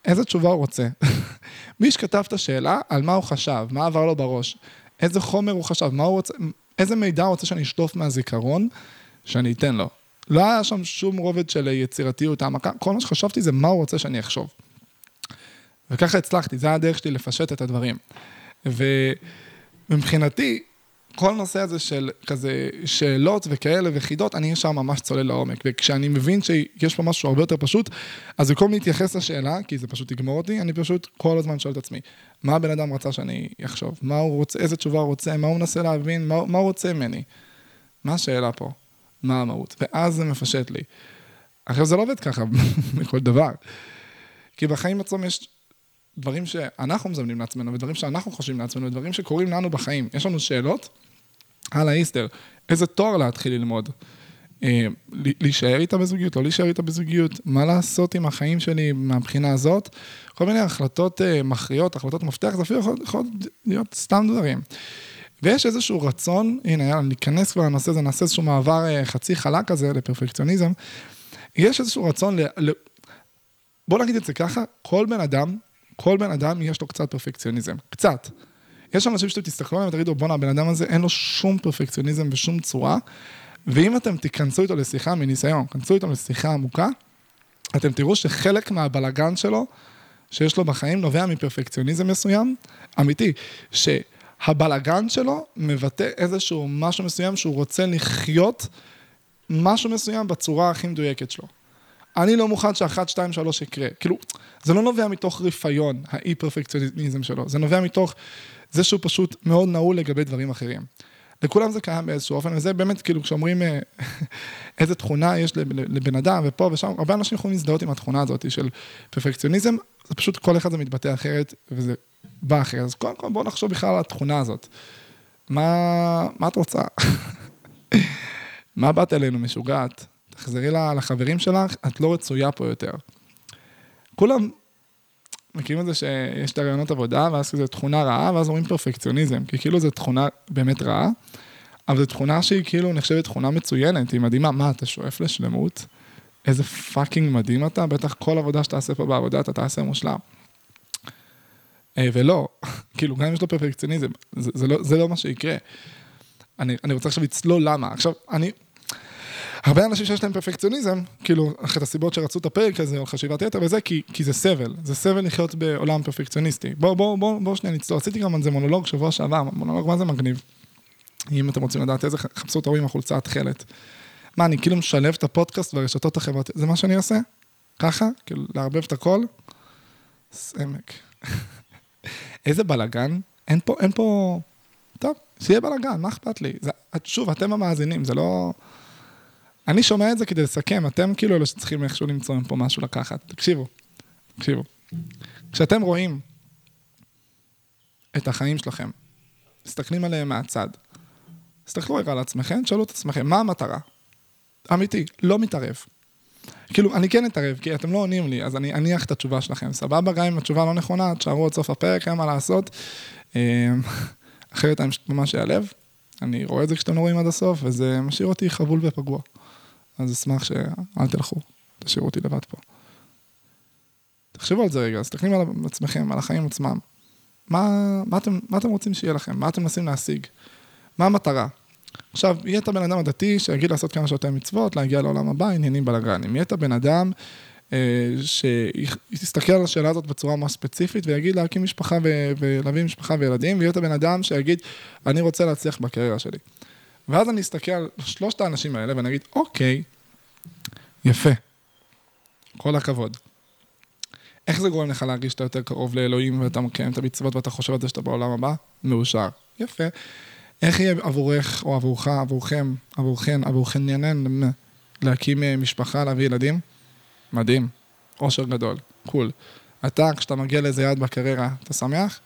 איזה תשובה הוא רוצה? מי שכתב את השאלה, על מה הוא חשב, מה עבר לו בראש, איזה חומר הוא חשב, מה הוא רוצה, איזה מידע הוא רוצה שאני אשטוף מהזיכרון, שאני אתן לו. לא היה שם שום רובד של יצירתיות, העמקה, כל מה שחשבתי זה מה הוא רוצה שאני אחשוב. וככה הצלחתי, זה היה הדרך שלי לפשט את הדברים. ומבחינתי, כל נושא הזה של כזה שאלות וכאלה וחידות, אני ישר ממש צולל לעומק. וכשאני מבין שיש פה משהו הרבה יותר פשוט, אז במקום להתייחס לשאלה, כי זה פשוט יגמור אותי, אני פשוט כל הזמן שואל את עצמי, מה הבן אדם רצה שאני אחשוב? מה הוא רוצה, איזה תשובה הוא רוצה, מה הוא מנסה להבין, מה, מה הוא רוצה ממני? מה השאלה פה? מה המהות? ואז זה מפשט לי. עכשיו, זה לא עובד ככה בכל דבר. כי בחיים עצמם יש דברים שאנחנו מזמנים לעצמנו, ודברים שאנחנו חושבים לעצמנו, ודברים שקורים לנו בחיים. יש לנו שאלות, הלאה איסטר, איזה תואר להתחיל ללמוד? אה, להישאר איתה בזוגיות, לא להישאר איתה בזוגיות, מה לעשות עם החיים שלי מהבחינה הזאת, כל מיני החלטות אה, מכריעות, החלטות מפתח, זה אפילו יכול, יכול להיות סתם דברים. ויש איזשהו רצון, הנה, יאללה, ניכנס כבר לנושא הזה, נעשה איזשהו מעבר אה, חצי חלק כזה לפרפקציוניזם. יש איזשהו רצון, ל... ל... בוא נגיד את זה ככה, כל בן אדם, כל בן אדם יש לו קצת פרפקציוניזם, קצת. יש אנשים שאתם תסתכלו עליהם ותגידו, בואנה, הבן אדם הזה אין לו שום פרפקציוניזם בשום צורה, ואם אתם תיכנסו איתו לשיחה מניסיון, כנסו איתו לשיחה עמוקה, אתם תראו שחלק מהבלגן שלו, שיש לו בחיים, נובע מפרפקציוניזם מסוים, אמיתי, שהבלגן שלו מבטא איזשהו משהו מסוים שהוא רוצה לחיות משהו מסוים בצורה הכי מדויקת שלו. אני לא מוכן שאחת, שתיים, שלוש יקרה. כאילו, זה לא נובע מתוך רפיון, האי-פרפקציוניזם שלו, זה נובע מתוך זה שהוא פשוט מאוד נעול לגבי דברים אחרים. לכולם זה קיים באיזשהו אופן, וזה באמת, כאילו, כשאומרים אה, איזה תכונה יש לבן אדם, ופה ושם, הרבה אנשים יכולים להזדהות עם התכונה הזאת של פרפקציוניזם, זה פשוט כל אחד זה מתבטא אחרת, וזה בא אחרת. אז קודם כל בואו נחשוב בכלל על התכונה הזאת. מה, מה את רוצה? מה באת אלינו משוגעת? תחזרי לחברים שלך, את לא רצויה פה יותר. כולם מכירים את זה שיש את הרעיונות עבודה, ואז זו תכונה רעה, ואז אומרים פרפקציוניזם, כי כאילו זו תכונה באמת רעה, אבל זו תכונה שהיא כאילו נחשבת תכונה מצוינת, היא מדהימה. מה, אתה שואף לשלמות? איזה fucking מדהים אתה, בטח כל עבודה שתעשה פה בעבודה, אתה תעשה מושלם. אה, ולא, כאילו, גם אם יש לו פרפקציוניזם, זה, זה, לא, זה לא מה שיקרה. אני, אני רוצה עכשיו לצלול למה. עכשיו, אני, הרבה אנשים שיש להם פרפקציוניזם, כאילו, אחת הסיבות שרצו את הפרק הזה, או חשיבת יתר וזה, כי, כי זה סבל, זה סבל לחיות בעולם פרפקציוניסטי. בואו בוא, בוא, בוא שנייה נצטור, עשיתי גם על זה מונולוג שבוע שעבר, מונולוג מה זה מגניב. אם אתם רוצים לדעת איזה, חפשו את ההוא עם החולצה התכלת. מה, אני כאילו משלב את הפודקאסט והרשתות החברתיות, זה מה שאני עושה? ככה? כאילו, לערבב את הכל? סמק. איזה בלאגן, אין פה, אין פה... טוב, שיהיה בלאגן, מה אכפת לי? זה, שוב, אתם המאזינים, זה לא... אני שומע את זה כדי לסכם, אתם כאילו אלה שצריכים איכשהו למצוא פה משהו לקחת. תקשיבו, תקשיבו. כשאתם רואים את החיים שלכם, מסתכלים עליהם מהצד, תסתכלו רגע על עצמכם, תשאלו את עצמכם, מה המטרה? אמיתי, לא מתערב. כאילו, אני כן אתערב, כי אתם לא עונים לי, אז אני אניח את התשובה שלכם. סבבה, גם אם התשובה לא נכונה, תשארו עד סוף הפרק, אין מה לעשות. אה, אחרת אני ממש אעלב. אני רואה את זה כשאתם לא רואים עד הסוף, וזה משאיר אותי חבול ופגוע. אז אשמח שאל תלכו, תשאירו אותי לבד פה. תחשבו על זה רגע, תסתכלים על עצמכם, על החיים עצמם. מה, מה, אתם, מה אתם רוצים שיהיה לכם? מה אתם מנסים להשיג? מה המטרה? עכשיו, יהיה את הבן אדם הדתי שיגיד לעשות כמה שיותר מצוות, להגיע לעולם הבא, עניינים בלאגנים. יהיה את הבן אדם אה, שיסתכל על השאלה הזאת בצורה ממש ספציפית ויגיד להקים משפחה ו- ולהביא משפחה וילדים, ויהיה את הבן אדם שיגיד, אני רוצה להצליח בקריירה שלי. ואז אני אסתכל על שלושת האנשים האלה ואני אגיד, אוקיי, יפה, כל הכבוד. איך זה גורם לך להרגיש שאתה יותר קרוב לאלוהים ואתה מקיים את המצוות ואתה חושב על זה שאתה בעולם הבא? מאושר. יפה. איך יהיה עבורך או עבורך, עבורכם, עבורכן, עבורכן, להקים אה, משפחה, להביא ילדים? מדהים. אושר גדול. קול. אתה, כשאתה מגיע לאיזה יעד בקריירה, אתה שמח?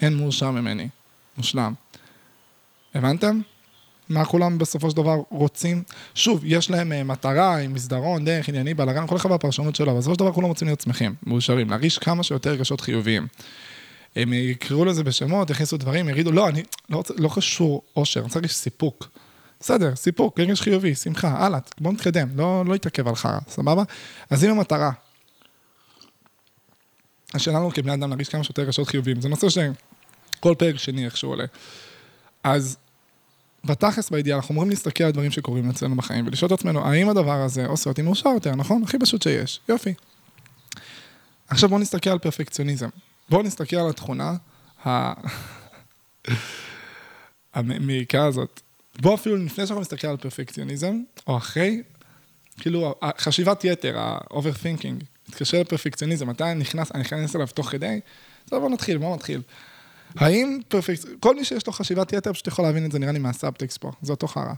אין מאושר ממני. מושלם. הבנתם? מה כולם בסופו של דבר רוצים? שוב, יש להם אה, מטרה עם מסדרון, דרך, ענייני, בלאגן, כל אחד בפרשנות שלו, אבל בסופו של דבר כולם רוצים להיות שמחים, מאושרים, להרגיש כמה שיותר רגשות חיוביים. הם יקראו לזה בשמות, יכניסו דברים, יגידו, לא, אני לא, רוצה, לא קשור אושר, אני להרגיש סיפוק. בסדר, סיפוק, רגש חיובי, שמחה, הלאה, בוא נתקדם, לא, לא יתעכב על חרא, סבבה? אז אם המטרה, השאלה לנו כבני אדם להרגיש כמה שיותר רגשות חיוביים, זה נושא שכל פרק שני איכשהו עולה. אז בתכלס באידיאל, אנחנו אמורים להסתכל על דברים שקורים אצלנו בחיים ולשאול את עצמנו, האם הדבר הזה עושה אותי מאושר יותר, נכון? הכי פשוט שיש, יופי. עכשיו בואו נסתכל על פרפקציוניזם. בואו נסתכל על התכונה המעיקה הזאת. בואו אפילו לפני שאנחנו נסתכל על פרפקציוניזם, או אחרי, כאילו, חשיבת יתר, ה-overthinking, מתקשר לפרפקציוניזם, מתי אני נכנס, אני נכנס אליו תוך כדי, טוב, בואו נתחיל, בואו נתחיל. האם פרפקצ... כל מי שיש לו חשיבת יתר פשוט יכול להבין את זה, נראה לי מהסאבטקסט פה, זה אותו חרא.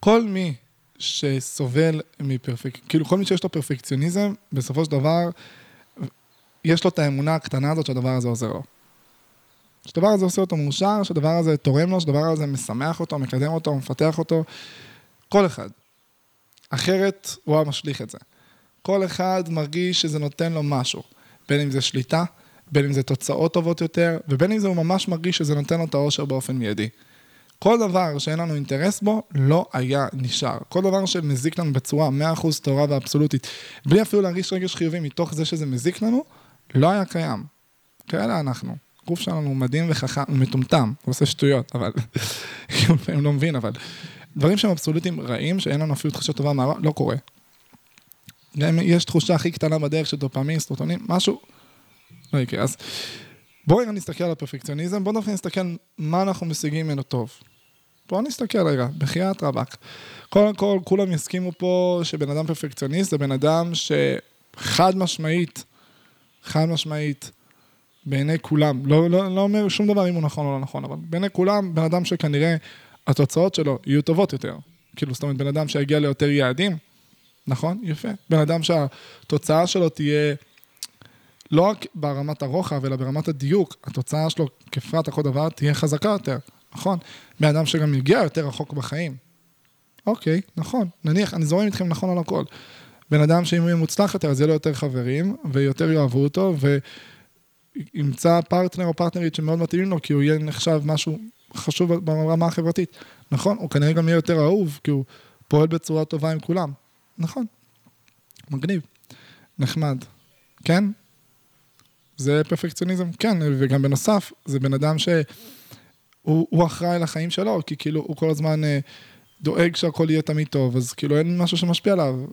כל מי שסובל מפרפק... כאילו, כל מי שיש לו פרפקציוניזם, בסופו של דבר, יש לו את האמונה הקטנה הזאת שהדבר הזה עוזר לו. שהדבר הזה עושה אותו מאושר, שהדבר הזה תורם לו, שהדבר הזה משמח אותו, מקדם אותו, מפתח אותו. כל אחד. אחרת הוא היה משליך את זה. כל אחד מרגיש שזה נותן לו משהו. בין אם זה שליטה, בין אם זה תוצאות טובות יותר, ובין אם זה הוא ממש מרגיש שזה נותן לו את האושר באופן מיידי. כל דבר שאין לנו אינטרס בו, לא היה נשאר. כל דבר שמזיק לנו בצורה 100% טהורה ואבסולוטית, בלי אפילו להרגיש רגש חיובי מתוך זה שזה מזיק לנו, לא היה קיים. כאלה אנחנו. גוף שלנו מדהים וחכם, הוא מטומטם, הוא עושה שטויות, אבל... הוא לא מבין, אבל... דברים שהם אבסולוטיים רעים, שאין לנו אפילו תחושה טובה מהרע, לא קורה. גם יש תחושה הכי קטנה בדרך של דופמין, סטרוטונים, משהו, לא יקרה. אז בואו רגע נסתכל על הפרפקציוניזם, בואו נתחיל להסתכל מה אנחנו משיגים ממנו טוב. בואו נסתכל רגע, בחייאת רבאק. קודם כל, כולם יסכימו פה שבן אדם פרפקציוניסט זה בן אדם שחד משמעית, חד משמעית, בעיני כולם, לא, לא, לא אומר שום דבר אם הוא נכון או לא נכון, אבל בעיני כולם, בן אדם שכנראה התוצאות שלו יהיו טובות יותר. כאילו, זאת אומרת, בן אדם שיגיע ליותר יעדים, נכון? יפה. בן אדם שהתוצאה שלו תהיה לא רק ברמת הרוחב, אלא ברמת הדיוק, התוצאה שלו כפרט הכל דבר תהיה חזקה יותר, נכון? בן אדם שגם יגיע יותר רחוק בחיים. אוקיי, נכון, נניח, אני זורם איתכם נכון על הכל. בן אדם שאם הוא יהיה מוצלח יותר, אז יהיה לו יותר חברים, ויותר יאהבו אותו, וימצא פרטנר או פרטנרית שמאוד מתאימים לו, כי הוא יהיה נחשב משהו חשוב ברמה החברתית. נכון? הוא כנראה גם יהיה יותר אהוב, כי הוא פועל בצורה טובה עם כולם. נכון. מגניב. נחמד. כן? זה פרפקציוניזם, כן, וגם בנוסף, זה בן אדם שהוא אחראי לחיים שלו, כי כאילו הוא כל הזמן אה, דואג שהכל יהיה תמיד טוב, אז כאילו אין משהו שמשפיע עליו.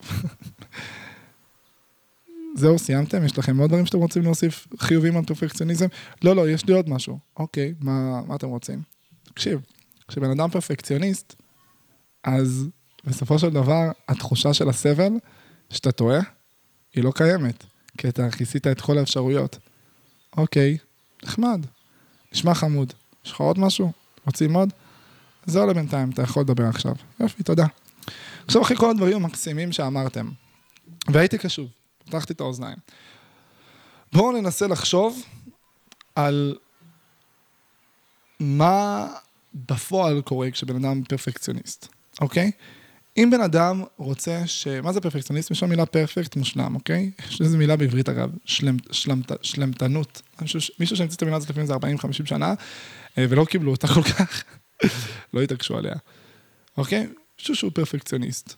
זהו, סיימתם? יש לכם עוד דברים שאתם רוצים להוסיף חיובים על פרפקציוניזם? לא, לא, יש לי עוד משהו. אוקיי, מה, מה אתם רוצים? תקשיב, כשבן אדם פרפקציוניסט, אז בסופו של דבר, התחושה של הסבל, שאתה טועה, היא לא קיימת, כי אתה כיסית את כל האפשרויות. אוקיי, נחמד, נשמע חמוד. יש לך עוד משהו? רוצים עוד? זהו לבינתיים, אתה יכול לדבר עכשיו. יופי, תודה. עכשיו, אחרי כל הדברים המקסימים שאמרתם, והייתי קשוב, פתחתי את האוזניים. בואו ננסה לחשוב על מה בפועל קורה כשבן אדם פרפקציוניסט, אוקיי? אם בן אדם רוצה ש... מה זה פרפקציוניסט? יש שם מילה פרפקט מושלם, אוקיי? יש איזו מילה בעברית אגב, שלמ... שלמת... שלמתנות. מישהו שהמציא את המילה הזאת לפעמים זה 40-50 שנה, אה, ולא קיבלו אותה כל כך, לא התעקשו עליה, אוקיי? מישהו שהוא פרפקציוניסט.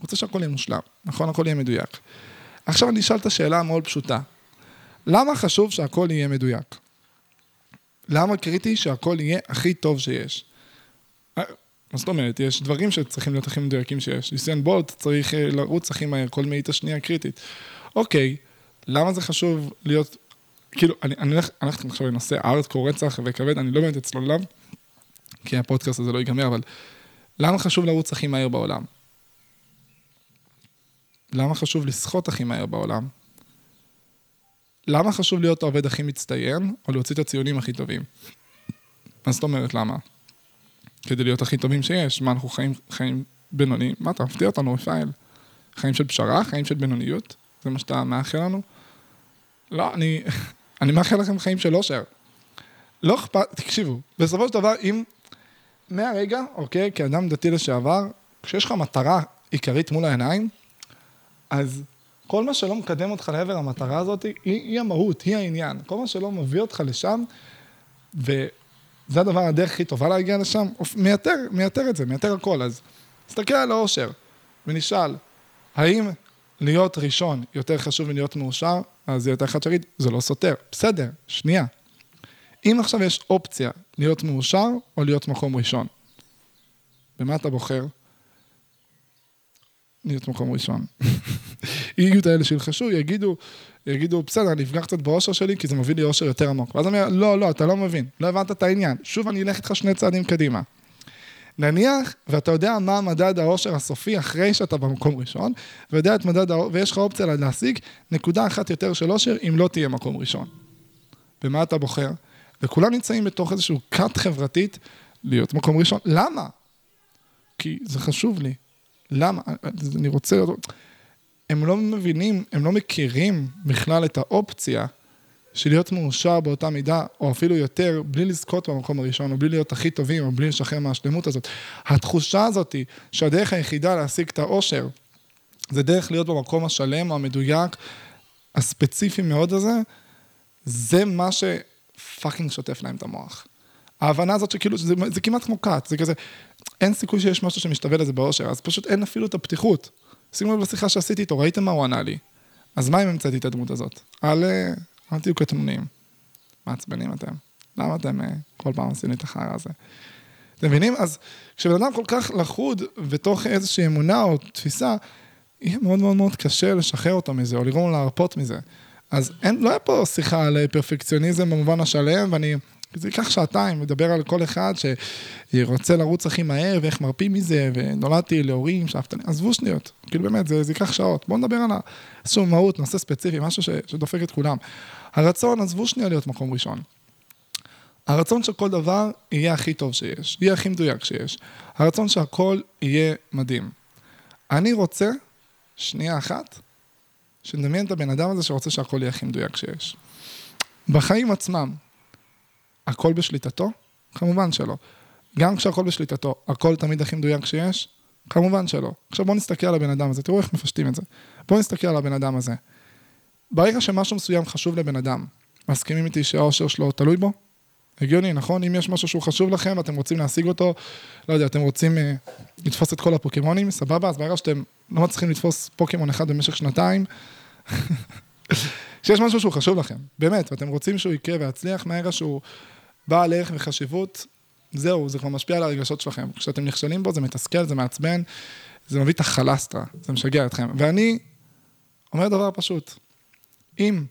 רוצה שהכל יהיה מושלם, נכון? הכל יהיה מדויק. עכשיו אני אשאל את השאלה המאוד פשוטה. למה חשוב שהכל יהיה מדויק? למה קריטי שהכל יהיה הכי טוב שיש? אה, מה זאת אומרת? יש דברים שצריכים להיות הכי מדויקים שיש. ניסיון בולט צריך אה, לרוץ הכי מהר, כל מאית השנייה קריטית. אוקיי, למה זה חשוב להיות... כאילו, אני, הולך, הלכתי עכשיו לנושא הארדקור רצח וכבד, אני לא באמת אצלול אליו, כי הפודקאסט הזה לא ייגמר, אבל למה חשוב לרוץ הכי מהר בעולם? למה חשוב לסחוט הכי מהר בעולם? למה חשוב להיות העובד הכי מצטיין, או להוציא את הציונים הכי טובים? מה זאת אומרת למה? כדי להיות הכי טובים שיש. מה, אנחנו חיים חיים בינוניים? מה, אתה מפתיע אותנו, רפאל? חיים של פשרה? חיים של בינוניות? זה מה שאתה מאחל לנו? לא, אני, אני מאחל לכם חיים של אושר. לא אכפת, תקשיבו, בסופו של דבר, אם מהרגע, אוקיי, כאדם דתי לשעבר, כשיש לך מטרה עיקרית מול העיניים, אז כל מה שלא מקדם אותך לעבר המטרה הזאת, היא, היא המהות, היא העניין. כל מה שלא מביא אותך לשם, וזה הדבר, הדרך הכי טובה להגיע לשם, מייתר, מייתר את זה, מייתר הכל. אז תסתכל על האושר, ונשאל, האם להיות ראשון יותר חשוב מלהיות מאושר? אז יהיה יותר אחד שיגיד, זה לא סותר. בסדר, שנייה. אם עכשיו יש אופציה להיות מאושר או להיות מקום ראשון, במה אתה בוחר? להיות מקום ראשון. יהיו את האלה שילחשו, יגידו, יגידו, בסדר, אני אפגע קצת באושר שלי, כי זה מביא לי אושר יותר עמוק. ואז אני אומר, לא, לא, אתה לא מבין, לא הבנת את העניין. שוב, אני אלך איתך שני צעדים קדימה. נניח, ואתה יודע מה מדד האושר הסופי אחרי שאתה במקום ראשון, ויודע את מדד האושר, ויש לך אופציה להשיג נקודה אחת יותר של אושר, אם לא תהיה מקום ראשון. במה אתה בוחר? וכולם נמצאים בתוך איזשהו כת חברתית להיות מקום ראשון. למה? כי זה חשוב לי. למה? אני רוצה... הם לא מבינים, הם לא מכירים בכלל את האופציה של להיות מאושר באותה מידה, או אפילו יותר, בלי לזכות במקום הראשון, או בלי להיות הכי טובים, או בלי לשחרר מהשלמות הזאת. התחושה הזאת שהדרך היחידה להשיג את האושר, זה דרך להיות במקום השלם, המדויק, הספציפי מאוד הזה, זה מה שפאקינג שוטף להם את המוח. ההבנה הזאת שכאילו, זה, זה כמעט כמו כת, זה כזה, אין סיכוי שיש משהו שמשתווה לזה באושר, אז פשוט אין אפילו את הפתיחות. שימו לב לשיחה שעשיתי איתו, ראיתם מה הוא ענה לי. אז מה אם המצאתי את הדמות הזאת? אל, אל תהיו קטנוניים. מעצבנים אתם. למה אתם אה, כל פעם עושים לי את החרא הזה? אתם מבינים? אז כשבן אדם כל כך לחוד בתוך איזושהי אמונה או תפיסה, יהיה מאוד מאוד מאוד קשה לשחרר אותו מזה, או לגרום לו להרפות מזה. אז אין, לא היה פה שיחה על פרפקציוניזם במובן השלם, ואני זה ייקח שעתיים, לדבר על כל אחד שרוצה לרוץ הכי מהר, ואיך מרפים מזה, ונולדתי להורים, שאפתני, עזבו שניות, כאילו באמת, זה, זה ייקח שעות. בואו נדבר על איזשהו מהות, נושא ספציפי, משהו ש, שדופק את כולם. הרצון, עזבו שנייה להיות מקום ראשון. הרצון שכל דבר יהיה הכי טוב שיש, יהיה הכי מדויק שיש. הרצון שהכל יהיה מדהים. אני רוצה, שנייה אחת, שנדמיין את הבן אדם הזה שרוצה שהכל יהיה הכי מדויק שיש. בחיים עצמם, הכל בשליטתו? כמובן שלא. גם כשהכל בשליטתו, הכל תמיד הכי מדויק שיש? כמובן שלא. עכשיו בואו נסתכל על הבן אדם הזה, תראו איך מפשטים את זה. בואו נסתכל על הבן אדם הזה. ברגע שמשהו מסוים חשוב לבן אדם, מסכימים איתי שהאושר שלו תלוי בו? הגיוני, נכון? אם יש משהו שהוא חשוב לכם ואתם רוצים להשיג אותו, לא יודע, אתם רוצים אה, לתפוס את כל הפוקימונים, סבבה? אז ברגע שאתם לא מצליחים לתפוס פוקימון אחד במשך שנתיים, שיש משהו שהוא חשוב לכם, באמת, ואתם רוצים שהוא יקרה ויצליח, מהרגע שהוא בעל ערך וחשיבות, זהו, זה כבר משפיע על הרגשות שלכם. כשאתם נכשלים בו, זה מתסכל, זה מעצבן, זה מביא את החלסטרה, זה משגע אתכם. ואני אומר דבר פשוט, אם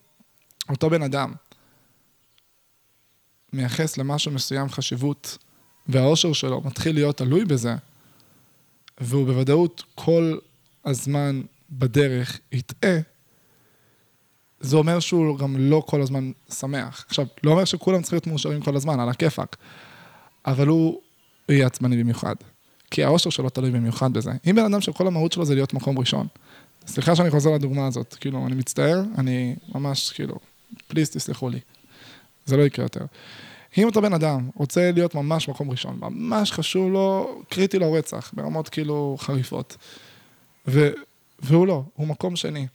אותו בן אדם מייחס למשהו מסוים חשיבות, והאושר שלו מתחיל להיות תלוי בזה, והוא בוודאות כל הזמן בדרך יטעה, זה אומר שהוא גם לא כל הזמן שמח. עכשיו, לא אומר שכולם צריכים להיות מאושרים כל הזמן, על הכיפאק, אבל הוא יהיה עצבני במיוחד. כי האושר שלו תלוי במיוחד בזה. אם בן אדם שכל המהות שלו זה להיות מקום ראשון, סליחה שאני חוזר לדוגמה הזאת, כאילו, אני מצטער, אני ממש, כאילו, please תסלחו לי. זה לא יקרה יותר. אם אותו בן אדם רוצה להיות ממש מקום ראשון, ממש חשוב לו, קריטי לו רצח, ברמות כאילו חריפות, ו, והוא לא, הוא מקום שני.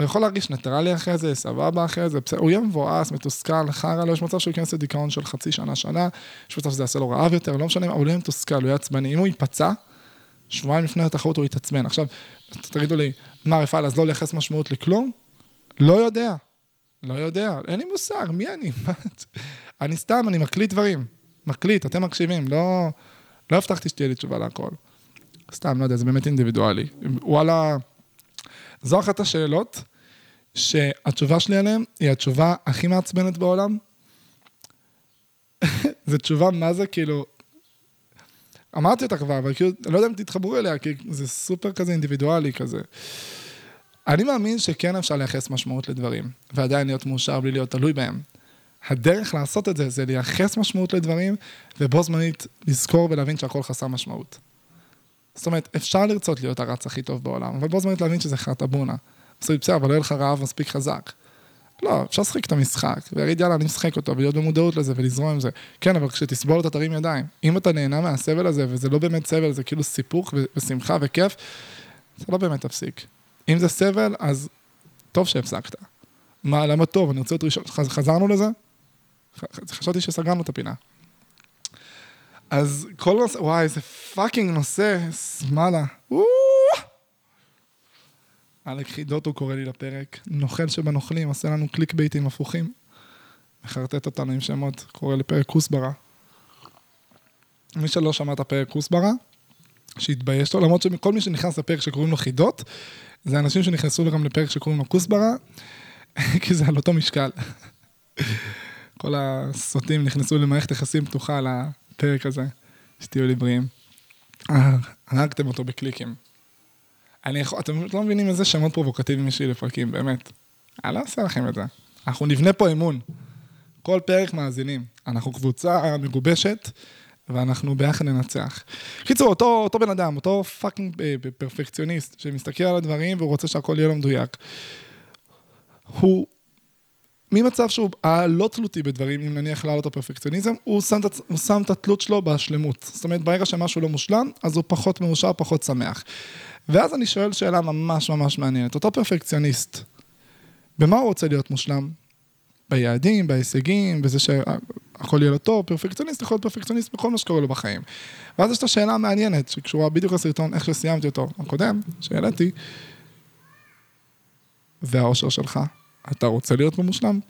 הוא יכול להרגיש ניטרלי אחרי זה, סבבה אחרי זה, בסדר, הוא יהיה מבואס, מתוסכל, חרא לו, יש מצב שהוא ייכנס לדיכאון של חצי שנה, שנה, יש מצב שזה יעשה לו רעב יותר, לא משנה, אבל הוא יהיה מתוסכל, הוא יהיה עצבני. אם הוא ייפצע, שבועיים לפני התחרות הוא יתעצבן. עכשיו, תגידו לי, מה, רפאל, אז לא לייחס משמעות לכלום? לא יודע. לא יודע, אין לי מושג, מי אני? אני סתם, אני מקליט דברים. מקליט, אתם מקשיבים, לא, לא הבטחתי שתהיה לי תשובה להכל. סתם, לא יודע, זה באמת אינדיבידואלי. וואלה, זו אחת השאלות שהתשובה שלי עליהן היא התשובה הכי מעצבנת בעולם. זו תשובה, מה זה, כאילו... אמרתי אותה כבר, אבל כאילו, אני לא יודע אם תתחברו אליה, כי זה סופר כזה אינדיבידואלי כזה. אני מאמין שכן אפשר לייחס משמעות לדברים, ועדיין להיות מאושר בלי להיות תלוי בהם. הדרך לעשות את זה, זה לייחס משמעות לדברים, ובו זמנית לזכור ולהבין שהכל חסר משמעות. זאת אומרת, אפשר לרצות להיות הרץ הכי טוב בעולם, אבל בו זמנית להבין שזה חרטבונה. בסדר, אבל לא יהיה לך רעב מספיק חזק. לא, אפשר לשחק את המשחק, ולהגיד יאללה, אני משחק אותו, ולהיות במודעות לזה, ולזרום עם זה. כן, אבל כשתסבול אתה תרים ידיים. אם אתה נהנה מהסבל הזה, וזה לא באמת סבל, זה כאילו סיפוק ושמחה וכיף, זה לא באמת תפסיק. אם זה סבל, אז טוב שהפסקת. מה, למה טוב? אני רוצה להיות ראשון. חזרנו לזה? חשבתי שסגרנו את הפינה. אז כל נושא, וואי, איזה fucking נושא, שמאלה. אלק חידות הוא קורא לי לפרק. נוכל שבנוכלים, עושה לנו קליק בייטים הפוכים. מחרטט אותנו עם שמות, קורא לפרק כוסברה. מי שלא שמע את הפרק כוסברה, שיתבייש לו, למרות שכל מי שנכנס לפרק שקוראים לו חידות, זה אנשים שנכנסו גם לפרק שקוראים לו כוסברה, כי זה על אותו משקל. כל הסוטים נכנסו למערכת יחסים פתוחה על הפרק הזה, שתהיו לי בריאים. אה, הרגתם אותו בקליקים. אני יכול, אתם לא מבינים איזה שמות פרובוקטיביים יש לי לפרקים, באמת. אני לא אעשה לכם את זה. אנחנו נבנה פה אמון. כל פרק מאזינים. אנחנו קבוצה מגובשת, ואנחנו ביחד ננצח. קיצור, אותו, אותו בן אדם, אותו fucking אה, פרפקציוניסט, שמסתכל על הדברים והוא רוצה שהכל יהיה לו מדויק. הוא, ממצב שהוא לא תלותי בדברים, אם נניח לעלות הפרפקציוניזם, הוא שם, הוא שם את התלות שלו בשלמות. זאת אומרת, ברגע שמשהו לא מושלם, אז הוא פחות מאושר, פחות שמח. ואז אני שואל שאלה ממש ממש מעניינת. אותו פרפקציוניסט, במה הוא רוצה להיות מושלם? ביעדים, בהישגים, בזה שהכל יהיה לו טוב, פרפקציוניסט יכול להיות פרפקציוניסט בכל מה שקורה לו בחיים. ואז יש את השאלה המעניינת, שקשורה בדיוק לסרטון, איך שסיימתי אותו, הקודם, שהעליתי, והאושר שלך, אתה רוצה להיות ממושלם?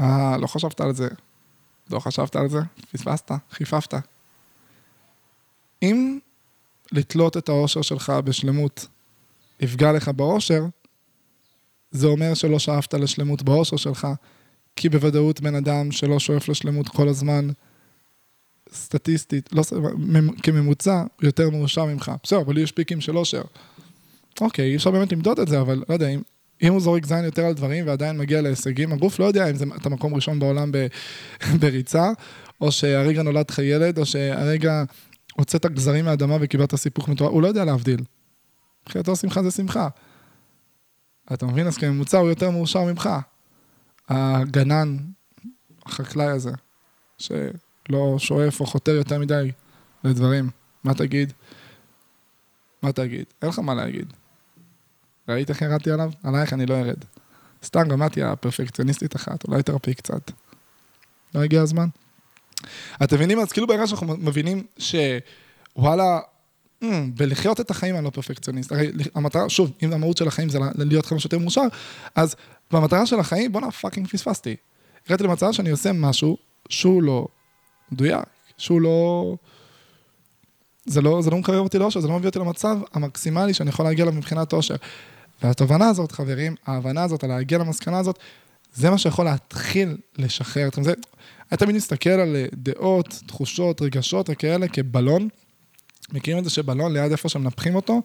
אה, לא חשבת על זה. לא חשבת על זה? פספסת, חיפפת. אם לתלות את האושר שלך בשלמות יפגע לך באושר, זה אומר שלא שאפת לשלמות באושר שלך, כי בוודאות בן אדם שלא שואף לשלמות כל הזמן, סטטיסטית, לא, כממוצע, יותר מאושר ממך. בסדר, אבל לי יש פיקים של אושר. אוקיי, אי אפשר באמת למדוד את זה, אבל לא יודע, אם, אם הוא זורק זין יותר על דברים ועדיין מגיע להישגים, הגוף לא יודע אם זה, אתה מקום ראשון בעולם ב, בריצה, או שהרגע נולד לך ילד, או שהרגע הוצאת גזרים מהאדמה וקיבלת סיפוך מטורף, הוא לא יודע להבדיל. מבחינתו שמחה זה שמחה. אתה מבין? אז כממוצע הוא יותר מאושר ממך. הגנן, החקלאי הזה, שלא שואף או חותר יותר מדי לדברים. מה תגיד? מה תגיד? אין לך מה להגיד. ראית איך ירדתי עליו? עלייך אני לא ארד. סתם גם את תהיה הפרפקציוניסטית אחת, אולי תרפי קצת. לא הגיע הזמן? אתם מבינים? אז כאילו ברגע שאנחנו מבינים שוואלה, mm, ולחיות את החיים אני לא פרפקציוניסט. הרי המטרה, שוב, אם המהות של החיים זה להיות כמה שיותר מאושר, אז במטרה של החיים, בואנה, fucking פספסתי. הגעתי למצב שאני עושה משהו שהוא לא מדויק, שהוא לא... זה לא, זה לא מקרב אותי לאושר, זה לא מביא אותי למצב המקסימלי שאני יכול להגיע אליו מבחינת אושר. והתובנה הזאת, חברים, ההבנה הזאת, על להגיע למסקנה הזאת, זה מה שיכול להתחיל לשחרר אתכם. זה, אני תמיד מסתכל על אה, דעות, תחושות, רגשות וכאלה כבלון. מכירים את זה שבלון ליד איפה שמנפחים אותו,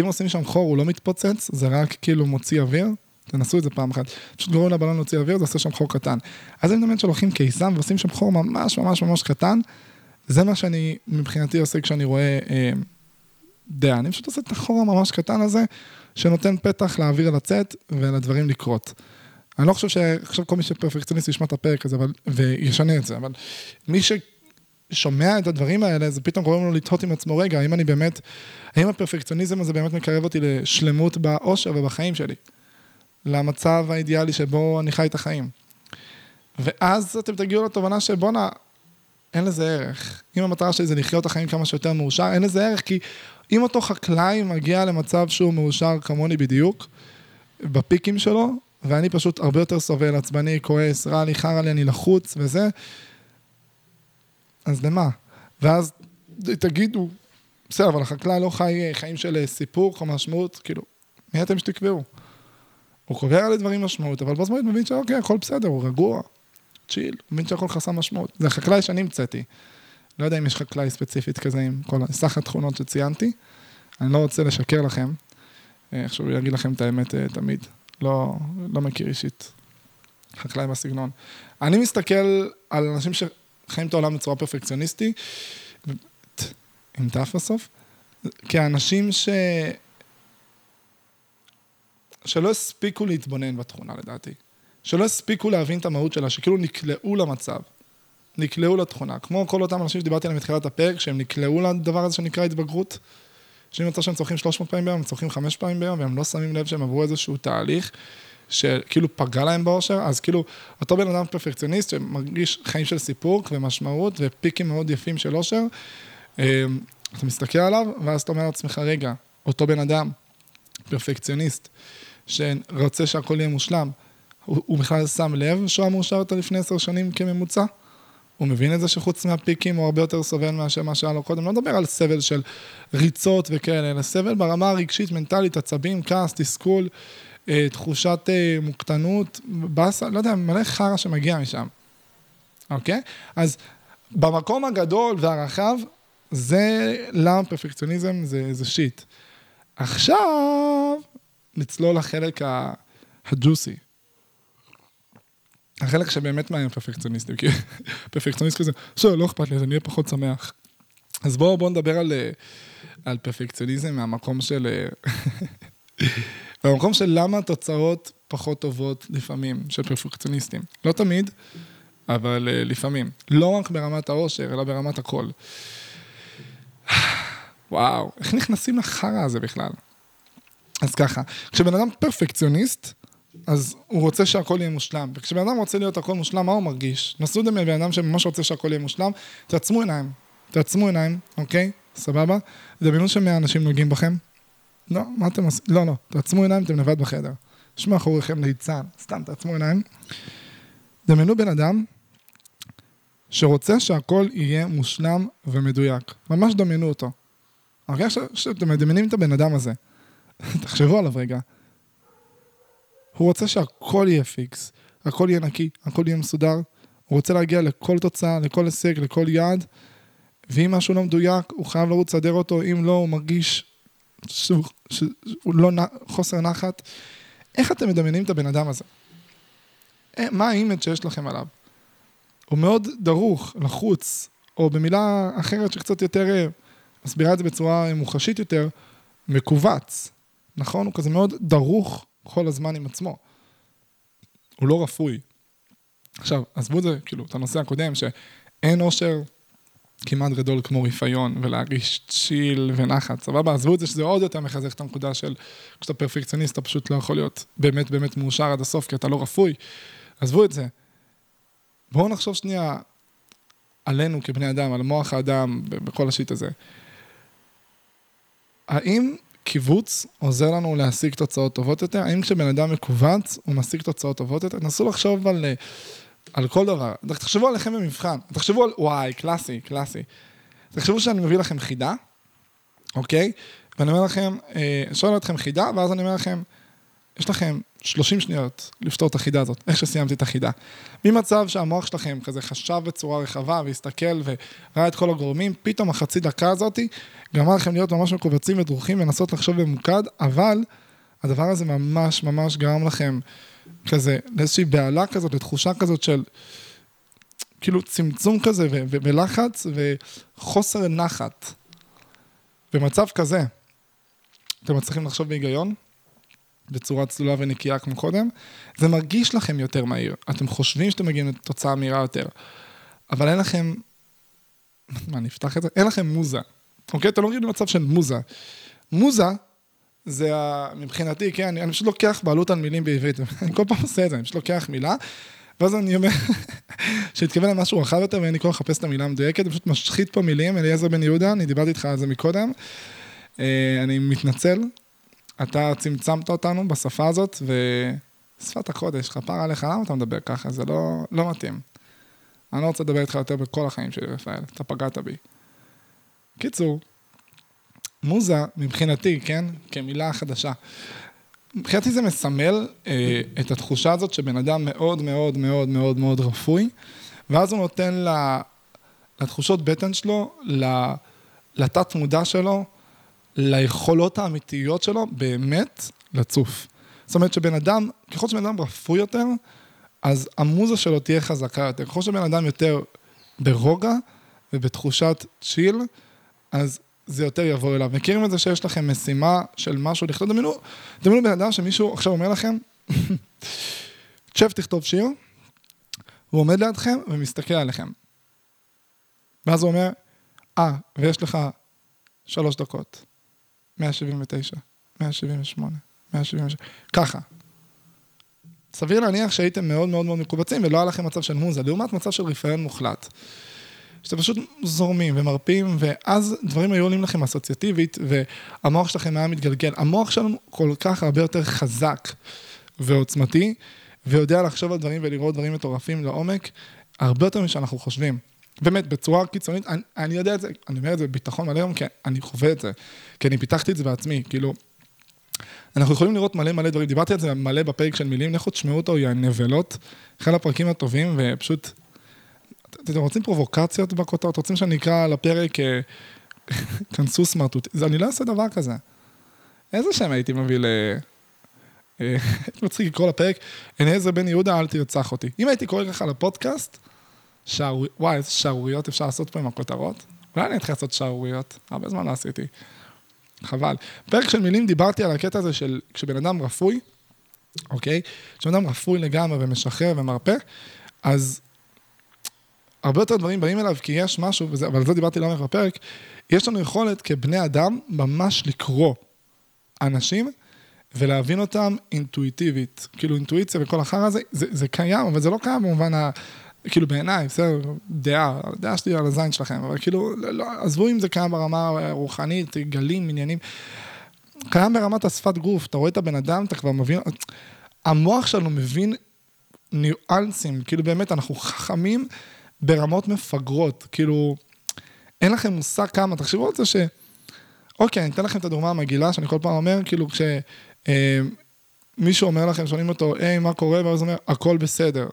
אם עושים שם חור הוא לא מתפוצץ, זה רק כאילו מוציא אוויר. תנסו את זה פעם אחת. פשוט גורם לבלון להוציא אוויר, זה עושה שם חור קטן. אז אני מדמיין שלוקחים קיסם ועושים שם חור ממש ממש ממש קטן, זה מה שאני מבחינתי עושה כשאני רואה אה, אני פשוט עושה את החור הממש קטן הזה, שנותן פתח לאוויר לצאת ולדברים לקרות. אני לא חושב שעכשיו כל מי שפרפקציוניסט ישמע את הפרק הזה אבל, וישנה את זה, אבל מי ששומע את הדברים האלה, זה פתאום גורם לו לתהות עם עצמו, רגע, האם אני באמת, האם הפרפקציוניזם הזה באמת מקרב אותי לשלמות באושר ובחיים שלי? למצב האידיאלי שבו אני חי את החיים. ואז אתם תגיעו לתובנה שבואנה, אין לזה ערך. אם המטרה שלי זה לחיות את החיים כמה שיותר מאושר, אין לזה ערך, כי אם אותו חקלאי מגיע למצב שהוא מאושר כמוני בדיוק, בפיקים שלו, ואני פשוט הרבה יותר סובל, עצבני, כועס, רע לי, חרא לי, אני לחוץ וזה, אז למה? ואז תגידו, בסדר, אבל החקלאי לא חי חיים של סיפור או משמעות, כאילו, מי אתם שתקבעו? הוא קובע לדברים משמעות, אבל בו זמנית מבין שאוקיי, הכל בסדר, הוא רגוע, צ'יל, הוא מבין שהכל חסם משמעות. זה החקלאי שאני המצאתי. לא יודע אם יש חקלאי ספציפית כזה עם כל סך התכונות שציינתי. אני לא רוצה לשקר לכם. אה, להגיד לכם את האמת אה, תמיד. לא, לא מכיר אישית. חקלאי בסגנון. אני מסתכל על אנשים שחיים את העולם בצורה פרפקציוניסטי, עם תף בסוף, כאנשים ש... שלא הספיקו להתבונן בתכונה לדעתי. שלא הספיקו להבין את המהות שלה, שכאילו נקלעו למצב. נקלעו לתכונה. כמו כל אותם אנשים שדיברתי עליהם בתחילת הפרק, שהם נקלעו לדבר הזה שנקרא התבגרות. שאם יוצא שהם צורכים 300 פעמים ביום, הם צורכים 5 פעמים ביום, והם לא שמים לב שהם עברו איזשהו תהליך שכאילו פגע להם באושר, אז כאילו, אותו בן אדם פרפקציוניסט שמרגיש חיים של סיפוק ומשמעות ופיקים מאוד יפים של אושר, אמ, אתה מסתכל עליו, ואז אתה אומר לעצמך, רגע, אותו בן אדם, פרפקציוניסט, שרוצה שהכל יהיה מושלם, הוא, הוא בכלל שם לב שהוא היה מאושר יותר לפני עשר שנים כממוצע? הוא מבין את זה שחוץ מהפיקים הוא הרבה יותר סובל מאשר מה שהיה לו קודם. לא מדבר על סבל של ריצות וכאלה, אלא סבל ברמה הרגשית, מנטלית, עצבים, כעס, תסכול, אה, תחושת אה, מוקטנות, באסה, לא יודע, מלא חרא שמגיע משם, אוקיי? אז במקום הגדול והרחב, זה למה פרפקציוניזם זה, זה שיט. עכשיו, נצלול לחלק הג'וסי. החלק שבאמת מעניין פרפקציוניסטים, כי פרפקציוניסט כזה, בסדר, לא אכפת לי, אז אני אהיה פחות שמח. אז בואו בוא נדבר על, אה, על פרפקציוניזם מהמקום של... מהמקום של למה התוצאות פחות טובות לפעמים, של פרפקציוניסטים. לא תמיד, אבל uh, לפעמים. לא רק ברמת העושר, אלא ברמת הכל. וואו, איך נכנסים לחרא הזה בכלל? אז ככה, כשבן אדם פרפקציוניסט, אז הוא רוצה שהכל יהיה מושלם. וכשבן אדם רוצה להיות הכל מושלם, מה הוא מרגיש? נסו דמי בן אדם שממש רוצה שהכל יהיה מושלם, תעצמו עיניים. תעצמו עיניים, אוקיי? סבבה? דמיינו שמאה אנשים נוגעים בכם. לא, מה אתם עושים? לא, לא. תעצמו עיניים, אתם לבד בחדר. יש מאחוריכם ליצן, סתם תעצמו עיניים. דמיינו בן אדם שרוצה שהכל יהיה מושלם ומדויק. ממש דמיינו אותו. אוקיי? עכשיו שאתם מדמיינים את הבן אדם הזה. תחשבו עליו רגע. הוא רוצה שהכל יהיה פיקס, הכל יהיה נקי, הכל יהיה מסודר. הוא רוצה להגיע לכל תוצאה, לכל הישג, לכל יעד, ואם משהו לא מדויק, הוא חייב לרוץ לסדר אותו, אם לא, הוא מרגיש שהוא, שהוא לא, חוסר נחת. איך אתם מדמיינים את הבן אדם הזה? אה, מה האימג' שיש לכם עליו? הוא מאוד דרוך, לחוץ, או במילה אחרת שקצת יותר אה, מסבירה את זה בצורה מוחשית יותר, מכווץ, נכון? הוא כזה מאוד דרוך כל הזמן עם עצמו. הוא לא רפוי. עכשיו, עזבו את זה, כאילו, את הנושא הקודם, שאין אושר כמעט גדול כמו רפיון, ולהרגיש צ'יל ונחת, סבבה? עזבו את זה שזה עוד יותר מחזק את הנקודה של כשאתה פרפקציוניסט, אתה פשוט לא יכול להיות באמת באמת מאושר עד הסוף, כי אתה לא רפוי. עזבו את זה. בואו נחשוב שנייה עלינו כבני אדם, על מוח האדם, בכל השיט הזה. האם קיבוץ עוזר לנו להשיג תוצאות טובות יותר? האם כשבן אדם מכווץ, הוא משיג תוצאות טובות יותר? נסו לחשוב על, אה, על כל דבר. תחשבו עליכם במבחן. תחשבו על, וואי, קלאסי, קלאסי. תחשבו שאני מביא לכם חידה, אוקיי? ואני אומר לכם, אה, שואל אתכם חידה, ואז אני אומר לכם, יש לכם 30 שניות לפתור את החידה הזאת, איך שסיימתי את החידה. ממצב שהמוח שלכם כזה חשב בצורה רחבה והסתכל וראה את כל הגורמים, פתאום החצי דקה הזאתי גרמה לכם להיות ממש מקובצים ודרוכים ולנסות לחשוב במוקד, אבל הדבר הזה ממש ממש גרם לכם כזה לאיזושהי בהלה כזאת, לתחושה כזאת של כאילו צמצום כזה, ולחץ, וחוסר נחת. במצב כזה, אתם מצליחים לחשוב בהיגיון, בצורה צלולה ונקייה כמו קודם, זה מרגיש לכם יותר מהיר. אתם חושבים שאתם מגיעים לתוצאה מהירה יותר, אבל אין לכם... מה, נפתח את זה? אין לכם מוזה. אוקיי? אתם לא מגיעים למצב של מוזה. מוזה זה ה... מבחינתי, כן, אני, אני פשוט לוקח בעלות על מילים בעברית, אני כל פעם עושה את זה, אני פשוט לוקח מילה, ואז אני אומר, שהתכוון למשהו רחב יותר ואין לי כוח לחפש את המילה המדויקת, אני פשוט משחית פה מילים, אליעזר בן יהודה, אני דיברתי איתך על זה מקודם, אה, אני מתנצל, אתה צמצמת אותנו בשפה הזאת, ושפת הקודש, כפר עליך, למה אתה מדבר ככה? זה לא, לא מתאים. אני לא רוצה לדבר איתך יותר בכל החיים שלי, רפאל, אתה פגעת בי. קיצור, מוזה, מבחינתי, כן, כמילה חדשה, מבחינתי זה מסמל אה, את התחושה הזאת שבן אדם מאוד מאוד מאוד מאוד מאוד רפוי, ואז הוא נותן לתחושות בטן שלו, לתת מודע שלו, ליכולות האמיתיות שלו, באמת לצוף. זאת אומרת שבן אדם, ככל שבן אדם רפוי יותר, אז המוזה שלו תהיה חזקה יותר. ככל שבן אדם יותר ברוגע ובתחושת צ'יל, אז זה יותר יבוא אליו. מכירים את זה שיש לכם משימה של משהו לכתוב? דמיינו, דמיינו בן אדם שמישהו עכשיו אומר לכם, תשב תכתוב שיר, הוא עומד לידכם ומסתכל עליכם. ואז הוא אומר, אה, ah, ויש לך שלוש דקות. 179, 178, 177, ככה. סביר להניח שהייתם מאוד מאוד מאוד מקובצים ולא היה לכם מצב של מוזה, לעומת מצב של רפאיון מוחלט. שאתם פשוט זורמים ומרפים, ואז דברים היו עולים לכם אסוציאטיבית, והמוח שלכם היה מתגלגל. המוח שלנו כל כך הרבה יותר חזק ועוצמתי, ויודע לחשוב על דברים ולראות דברים מטורפים לעומק, הרבה יותר משאנחנו חושבים. באמת, בצורה קיצונית, אני, אני יודע את זה, אני אומר את זה בביטחון מלא היום, כי אני חווה את זה, כי אני פיתחתי את זה בעצמי, כאילו, אנחנו יכולים לראות מלא מלא דברים, דיברתי על זה מלא בפרק של מילים, לכו תשמעו אותו, יא נבלות, אחד הפרקים הטובים, ופשוט, אתם רוצים פרובוקציות בכותרות, רוצים שאני אקרא לפרק, אה, כנסו סמרטוט, אני לא אעשה דבר כזה. איזה שם הייתי מביא ל... אה, הייתי מצחיק לקרוא לפרק, אליעזר בן יהודה, אל תרצח אותי. אם הייתי קורא ככה לפודקאסט, שער... וואי, איזה שערוריות אפשר לעשות פה עם הכותרות. אולי אני אתחיל לעשות שערוריות, הרבה זמן לא עשיתי. חבל. פרק של מילים דיברתי על הקטע הזה של כשבן אדם רפוי, אוקיי? כשבן אדם רפוי לגמרי ומשחרר ומרפא, אז הרבה יותר דברים באים אליו, כי יש משהו, וזה, אבל על זה דיברתי לעומק בפרק, יש לנו יכולת כבני אדם ממש לקרוא אנשים ולהבין אותם אינטואיטיבית. כאילו אינטואיציה וכל החרא הזה, זה, זה קיים, אבל זה לא קיים במובן ה... כאילו בעיניי, בסדר, דעה, הדעה שלי על הזין שלכם, אבל כאילו, לא, לא, עזבו אם זה קיים ברמה הרוחנית, גלים, עניינים. קיים ברמת השפת גוף, אתה רואה את הבן אדם, אתה כבר מבין, המוח שלנו מבין ניואנסים, כאילו באמת, אנחנו חכמים ברמות מפגרות, כאילו, אין לכם מושג כמה, תחשבו על זה ש... אוקיי, אני אתן לכם את הדוגמה המגעילה, שאני כל פעם אומר, כאילו, כשמישהו אה, אומר לכם, שואלים אותו, היי, מה קורה? ואז הוא אומר, הכל בסדר.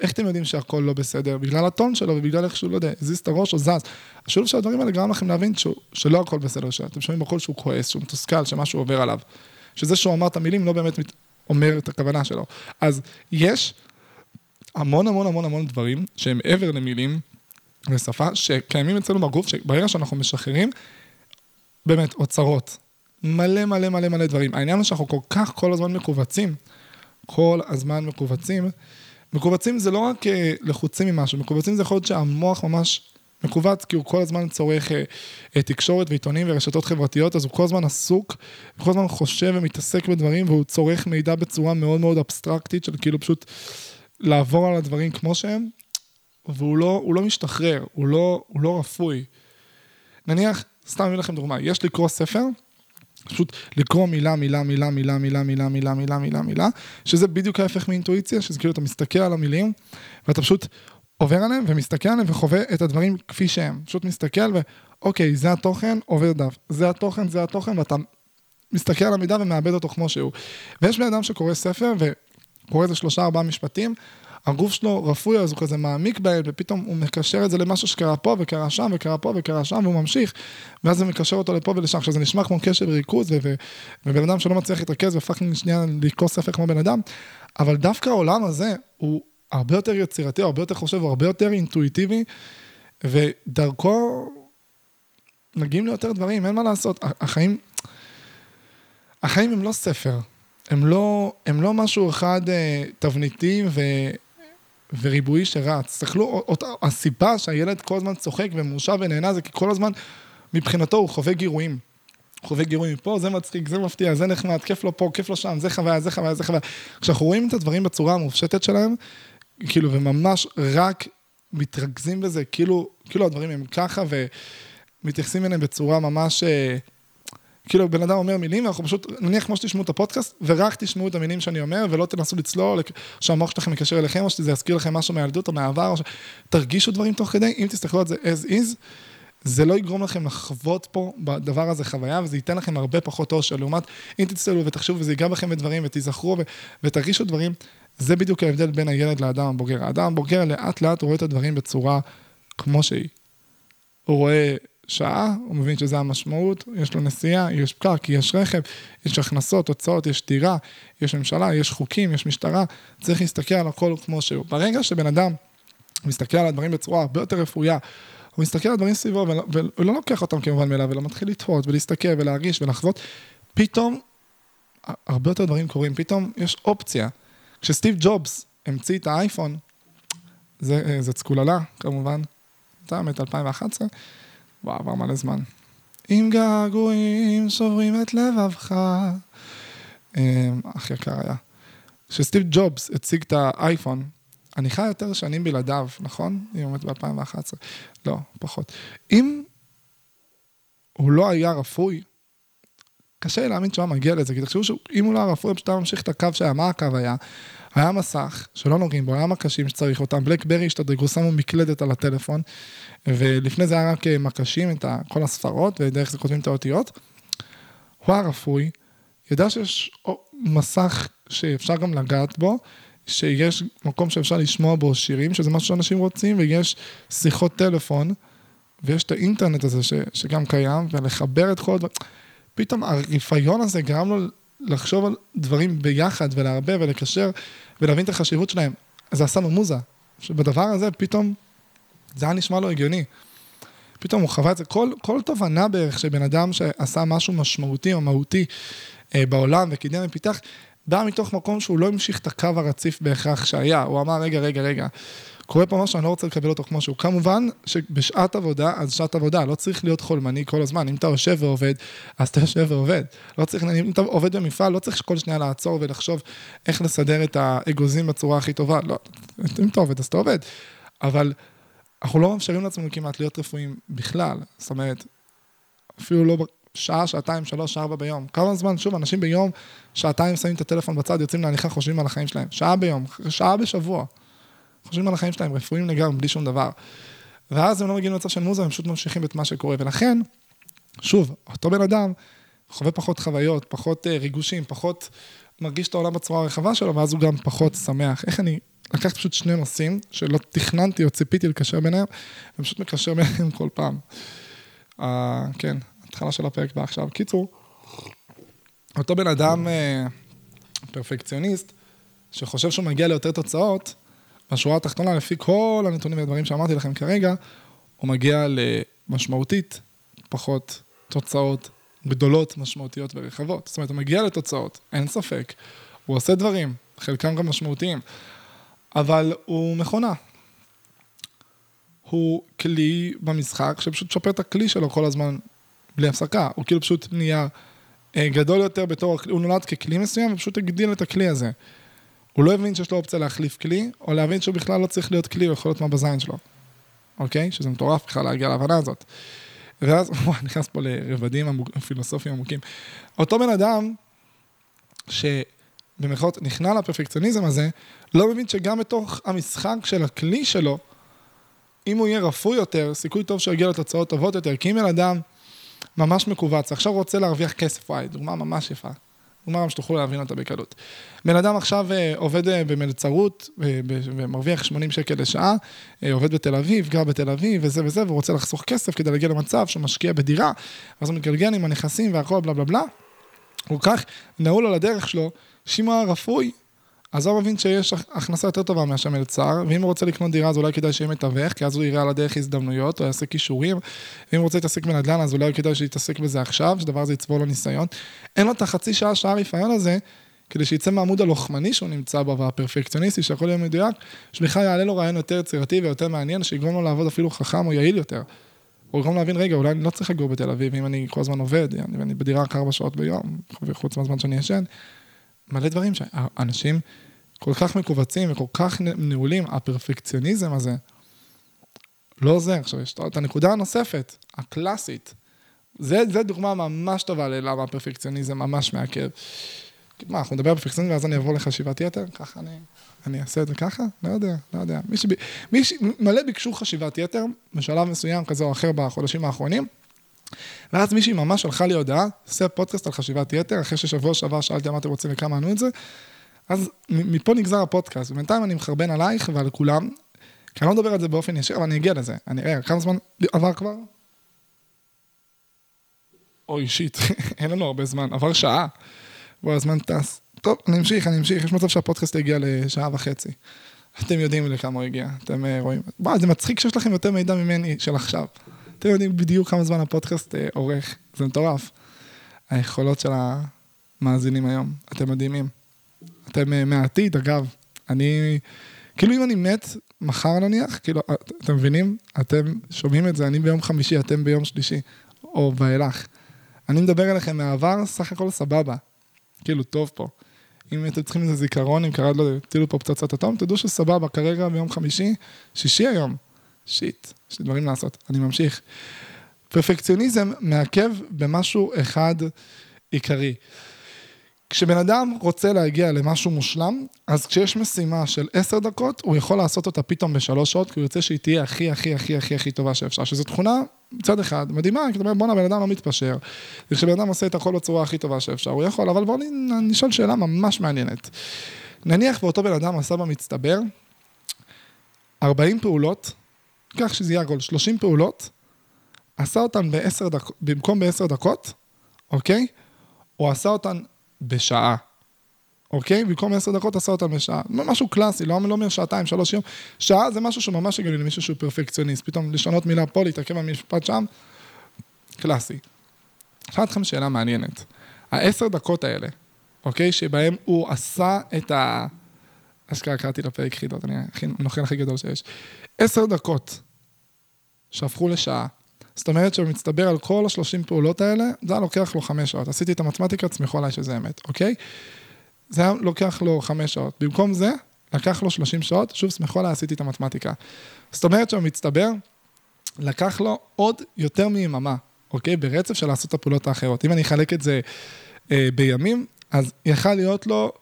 איך אתם יודעים שהכל לא בסדר? בגלל הטון שלו ובגלל איך שהוא, לא יודע, הזיז את הראש או זז. השילוב של הדברים האלה גרם לכם להבין שהוא, שלא הכל בסדר, שאתם שומעים בקול שהוא כועס, שהוא מתוסכל, שמשהו עובר עליו. שזה שהוא אמר את המילים לא באמת אומר את הכוונה שלו. אז יש המון המון המון המון דברים שהם מעבר למילים ושפה, שקיימים אצלנו בגוף, שברגע שאנחנו משחררים, באמת, אוצרות. מלא מלא מלא מלא דברים. העניין הוא שאנחנו כל כך כל הזמן מכווצים, כל הזמן מכווצים, מכווצים זה לא רק אה, לחוצים ממשהו, מכווצים זה יכול להיות שהמוח ממש מכווץ, כי הוא כל הזמן צורך אה, אה, תקשורת ועיתונים ורשתות חברתיות, אז הוא כל הזמן עסוק, הוא כל הזמן חושב ומתעסק בדברים, והוא צורך מידע בצורה מאוד מאוד אבסטרקטית, של כאילו פשוט לעבור על הדברים כמו שהם, והוא לא, לא משתחרר, הוא לא, הוא לא רפוי. נניח, סתם אביא לכם דוגמה, יש לקרוא ספר, פשוט לקרוא מילה, מילה, מילה, מילה, מילה, מילה, מילה, מילה, מילה, מילה, שזה בדיוק ההפך מאינטואיציה, שזה כאילו אתה מסתכל על המילים, ואתה פשוט עובר עליהם ומסתכל עליהם וחווה את הדברים כפי שהם. פשוט מסתכל ואוקיי, זה התוכן, עובר דף. זה התוכן, זה התוכן, ואתה מסתכל על המידע ומאבד אותו כמו שהוא. ויש בן אדם שקורא ספר וקורא איזה שלושה ארבעה משפטים, הגוף שלו רפוי, אז הוא כזה מעמיק בהם, ופתאום הוא מקשר את זה למשהו שקרה פה וקרה שם וקרה פה וקרה שם, והוא ממשיך, ואז זה מקשר אותו לפה ולשם. עכשיו זה נשמע כמו קשר וריכוז, ובן אדם שלא מצליח להתרכז ופאקינג שנייה לקרוא ספר כמו בן אדם, אבל דווקא העולם הזה הוא הרבה יותר יצירתי, הרבה יותר חושב, הרבה יותר אינטואיטיבי, ודרכו מגיעים ליותר דברים, אין מה לעשות. החיים, החיים הם לא ספר, הם לא, הם לא משהו אחד אה, תבניתי ו, וריבועי שרץ. תסתכלו, הסיבה שהילד כל הזמן צוחק ומורשע ונהנה זה כי כל הזמן, מבחינתו הוא חווה גירויים. חווה גירויים פה, זה מצחיק, זה מפתיע, זה נחמד, כיף לו פה, כיף לו שם, זה חוויה, זה חוויה, זה חוויה. כשאנחנו רואים את הדברים בצורה המופשטת שלהם, כאילו, וממש רק מתרכזים בזה, כאילו, כאילו הדברים הם ככה, ומתייחסים אליהם בצורה ממש... כאילו בן אדם אומר מילים, ואנחנו פשוט, נניח כמו שתשמעו את הפודקאסט, ורק תשמעו את המילים שאני אומר, ולא תנסו לצלול, שהמוח שלכם יקשר אליכם, או שזה יזכיר לכם משהו מהילדות או מהעבר, או ש... תרגישו דברים תוך כדי, אם תסתכלו על זה as is, זה לא יגרום לכם לחוות פה בדבר הזה חוויה, וזה ייתן לכם הרבה פחות אושר, לעומת אם תצטלו ותחשבו וזה ייגע בכם בדברים ותיזכרו ו... ותרגישו דברים, זה בדיוק ההבדל בין הילד לאדם הבוגר. האדם הבוגר לאט לאט רואה את הדברים בצורה כמו שהיא. הוא רואה שעה, הוא מבין שזה המשמעות, יש לו נסיעה, יש פקק, יש רכב, יש הכנסות, הוצאות, יש דירה, יש ממשלה, יש חוקים, יש משטרה, צריך להסתכל על הכל כמו שהוא. ברגע שבן אדם מסתכל על הדברים בצורה הרבה יותר רפויה, הוא מסתכל על הדברים סביבו, והוא לא לוקח אותם כמובן מאליו, אלא מתחיל לתהות ולהסתכל ולהרגיש ולחוות, פתאום הרבה יותר דברים קורים, פתאום יש אופציה. כשסטיב ג'ובס המציא את האייפון, זה, זה צקוללה, כמובן, אתה מת 2011, וואו, עבר מלא זמן. עם געגועים שוברים את לבבך. אמ, אח יקר היה. כשסטיב ג'ובס הציג את האייפון, אני חי יותר שנים בלעדיו, נכון? אם עומד ב-2011. לא, פחות. אם הוא לא היה רפוי, קשה לי להאמין שהוא היה מגיע לזה, כי תחשבו שאם הוא לא היה רפוי, פשוט היה ממשיך את הקו שהיה, מה הקו היה? היה מסך שלא נוגעים בו, היה מקשים שצריך אותם, בלקברי השתדרגו, שמו מקלדת על הטלפון, ולפני זה היה רק אה, מקשים את כל הספרות, ודרך זה כותבים את האותיות. הוא היה רפוי, ידע שיש מסך שאפשר גם לגעת בו, שיש מקום שאפשר לשמוע בו שירים, שזה משהו שאנשים רוצים, ויש שיחות טלפון, ויש את האינטרנט הזה ש, שגם קיים, ולחבר את כל הדברים. פתאום הרפיון הזה גרם לו לחשוב על דברים ביחד, ולערבב, ולקשר, ולהבין את החשיבות שלהם. זה עשה לו מוזה. שבדבר הזה פתאום, זה היה נשמע לו הגיוני. פתאום הוא חווה את זה. כל, כל תובנה בערך שבן אדם שעשה משהו משמעותי או מהותי אה, בעולם וקידם ופיתח, בא מתוך מקום שהוא לא המשיך את הקו הרציף בהכרח שהיה. הוא אמר, רגע, רגע, רגע, קורה פה משהו, אני לא רוצה לקבל אותו כמו שהוא. כמובן שבשעת עבודה, אז שעת עבודה, לא צריך להיות חולמני כל הזמן. אם אתה יושב ועובד, אז אתה יושב ועובד. לא צריך, אם אתה עובד במפעל, לא צריך כל שנייה לעצור ולחשוב איך לסדר את האגוזים בצורה הכי טובה. לא, אם אתה עובד, אז אתה עובד. אבל אנחנו לא מאפשרים לעצמנו כמעט להיות רפואיים בכלל. זאת אומרת, אפילו לא שעה, שעתיים, שלוש, ארבע ביום. כמה זמן, שוב, אנשים ביום, שעתיים שמים את הטלפון בצד, יוצאים להליכה, חושבים על החיים שלהם. שעה ביום, שעה בשבוע. חושבים על החיים שלהם, רפואיים לגמרי, בלי שום דבר. ואז הם לא מגיעים למצב של מוזה, הם פשוט ממשיכים את מה שקורה. ולכן, שוב, אותו בן אדם חווה פחות חוויות, פחות uh, ריגושים, פחות מרגיש את העולם בצורה הרחבה שלו, ואז הוא גם פחות שמח. איך אני לקחתי פשוט שני נושאים שלא תכננתי או ציפיתי לקשר ביניהם, ופשוט מקשר ביניהם כל פעם. Uh, כן, התחלה של הפרק בא עכשיו. קיצור, אותו בן אדם uh, פרפקציוניסט, שחושב שהוא מגיע ליותר תוצאות, בשורה התחתונה, לפי כל הנתונים והדברים שאמרתי לכם כרגע, הוא מגיע למשמעותית פחות תוצאות גדולות, משמעותיות ורחבות. זאת אומרת, הוא מגיע לתוצאות, אין ספק. הוא עושה דברים, חלקם גם משמעותיים, אבל הוא מכונה. הוא כלי במשחק שפשוט שופר את הכלי שלו כל הזמן בלי הפסקה. הוא כאילו פשוט נהיה אה, גדול יותר בתור, הוא נולד ככלי מסוים ופשוט הגדיל את הכלי הזה. הוא לא הבין שיש לו אופציה להחליף כלי, או להבין שהוא בכלל לא צריך להיות כלי, הוא יכול להיות מה בזין שלו. אוקיי? שזה מטורף בכלל להגיע להבנה הזאת. ואז, וואי, נכנס פה לרבדים עמוק, פילוסופיים עמוקים. אותו בן אדם, שבמירכאות נכנע לפרפקציוניזם הזה, לא מבין שגם בתוך המשחק של הכלי שלו, אם הוא יהיה רפוי יותר, סיכוי טוב שהוא יגיע לתוצאות טובות יותר, כי אם בן אדם ממש מכווץ, עכשיו רוצה להרוויח כסף, וואי, דוגמה ממש יפה. דוגמה שתוכלו להבין אותה בקלות. בן אדם עכשיו אה, עובד אה, במלצרות אה, ומרוויח 80 שקל לשעה, עובד בתל אביב, גר בתל אביב וזה וזה, והוא רוצה לחסוך כסף כדי להגיע למצב שהוא משקיע בדירה, ואז הוא מתגלגל עם הנכסים והכל בלה בלה בלה. הוא כך נעול על הדרך שלו, היה רפוי, אז הוא מבין שיש הכנסה יותר טובה מאשר מלצר, ואם הוא רוצה לקנות דירה אז אולי כדאי שיהיה מתווך, כי אז הוא יראה על הדרך הזדמנויות, או יעשה כישורים, ואם הוא רוצה להתעסק בנדל"ן אז אולי כדאי שיתעסק בזה עכשיו, שדבר הזה יצבור לו ניסיון. אין לו את החצי שעה, שעה רפאיון הזה, כדי שיצא מהעמוד הלוחמני שהוא נמצא בו, והפרפקציוניסטי, שהכל יהיה מדויק, שבכלל יעלה לו רעיון יותר יצירתי ויותר מעניין, שיגרום לו לעבוד אפילו חכם או יעיל יותר. או גם להבין, רגע, אולי אני לא צריך לגור בתל אביב, אם אני כל הזמן עובד, אני בדירה רק ארבע שעות ביום, חוץ מהזמן שאני ישן. מלא דברים שאנשים כל כך מכווצים וכל כך נעולים, הפרפקציוניזם הזה לא עוזר. עכשיו, יש את הנקודה הנוספת, הקלאסית. זה, זה דוגמה ממש טובה ללמה הפרפקציוניזם ממש מעכב. מה, אנחנו נדבר בפרפקציוניזם ואז אני אעבור לחשיבת יתר? ככה אני, אני אעשה את זה ככה? לא יודע, לא יודע. מי, שב, מי ש... מלא ביקשו חשיבת יתר בשלב מסוים כזה או אחר בחודשים האחרונים. ואז מישהי ממש שלחה לי הודעה, עושה פודקאסט על חשיבת יתר, אחרי ששבוע שעבר שאלתי מה אתם רוצים וכמה ענו את זה, אז מפה נגזר הפודקאסט, ובינתיים אני מחרבן עלייך ועל כולם, כי אני לא מדבר על זה באופן ישיר, אבל אני אגיע לזה. אני, רגע, כמה זמן עבר כבר? אוי, שיט, אין לנו הרבה זמן, עבר שעה. בוא, הזמן טס. טוב, אני אמשיך, אני אמשיך, יש מצב שהפודקאסט יגיע לשעה וחצי. אתם יודעים לכמה הוא הגיע, אתם uh, רואים. וואי, זה מצחיק שיש לכם יותר מידע ממני של עכשיו. אתם יודעים בדיוק כמה זמן הפודקאסט uh, עורך, זה מטורף. היכולות של המאזינים היום, אתם מדהימים. אתם uh, מהעתיד, אגב. אני, כאילו אם אני מת, מחר נניח, כאילו, אתם מבינים? אתם שומעים את זה, אני ביום חמישי, אתם ביום שלישי, או ואילך. אני מדבר אליכם מהעבר, סך הכל סבבה. כאילו, טוב פה. אם אתם צריכים איזה זיכרון, אם קראת לו, תראו פה פצצת אטום, תדעו שסבבה, כרגע ביום חמישי, שישי היום, שיט, יש לי דברים לעשות, אני ממשיך. פרפקציוניזם מעכב במשהו אחד עיקרי. כשבן אדם רוצה להגיע למשהו מושלם, אז כשיש משימה של עשר דקות, הוא יכול לעשות אותה פתאום בשלוש שעות, כי הוא יוצא שהיא תהיה הכי, הכי, הכי, הכי, הכי טובה שאפשר, שזו תכונה, מצד אחד, מדהימה, כי אתה אומר, בואנה, בן אדם לא מתפשר. וכשבן אדם עושה את הכל בצורה הכי טובה שאפשר, הוא יכול, אבל בואו נשאל שאלה ממש מעניינת. נניח ואותו בן אדם עשה במצטבר 40 פעולות, כך שזה יהיה הכל, 30 פעולות, עשה אותן בעשר דקות, במקום בעשר דקות, אוקיי? הוא עשה אותן בשעה. אוקיי? במקום עשר דקות עשה אותם בשעה. משהו קלאסי, לא, לא אומר שעתיים, שלוש יום. שעה זה משהו שממש הגיוני למישהו שהוא פרפקציוניסט. פתאום לשנות מילה פה, להתעכב במשפט שם, קלאסי. אשאל אתכם שאלה מעניינת. העשר דקות האלה, אוקיי? שבהם הוא עשה את ה... אשכרה קראתי לפרק חידות, אני הנוכל הכי גדול שיש. עשר דקות שהפכו לשעה. זאת אומרת שבמצטבר על כל השלושים פעולות האלה, זה היה לוקח לו חמש שעות. עשיתי את המתמטיקה, תסמכו עליי שזה אמת, אוקיי? זה היה לוקח לו חמש שעות. במקום זה, לקח לו שלושים שעות, שוב, סמכו עליי, עשיתי את המתמטיקה. זאת אומרת שבמצטבר, לקח לו עוד יותר מיממה, אוקיי? ברצף של לעשות את הפעולות האחרות. אם אני אחלק את זה אה, בימים, אז יכל להיות לו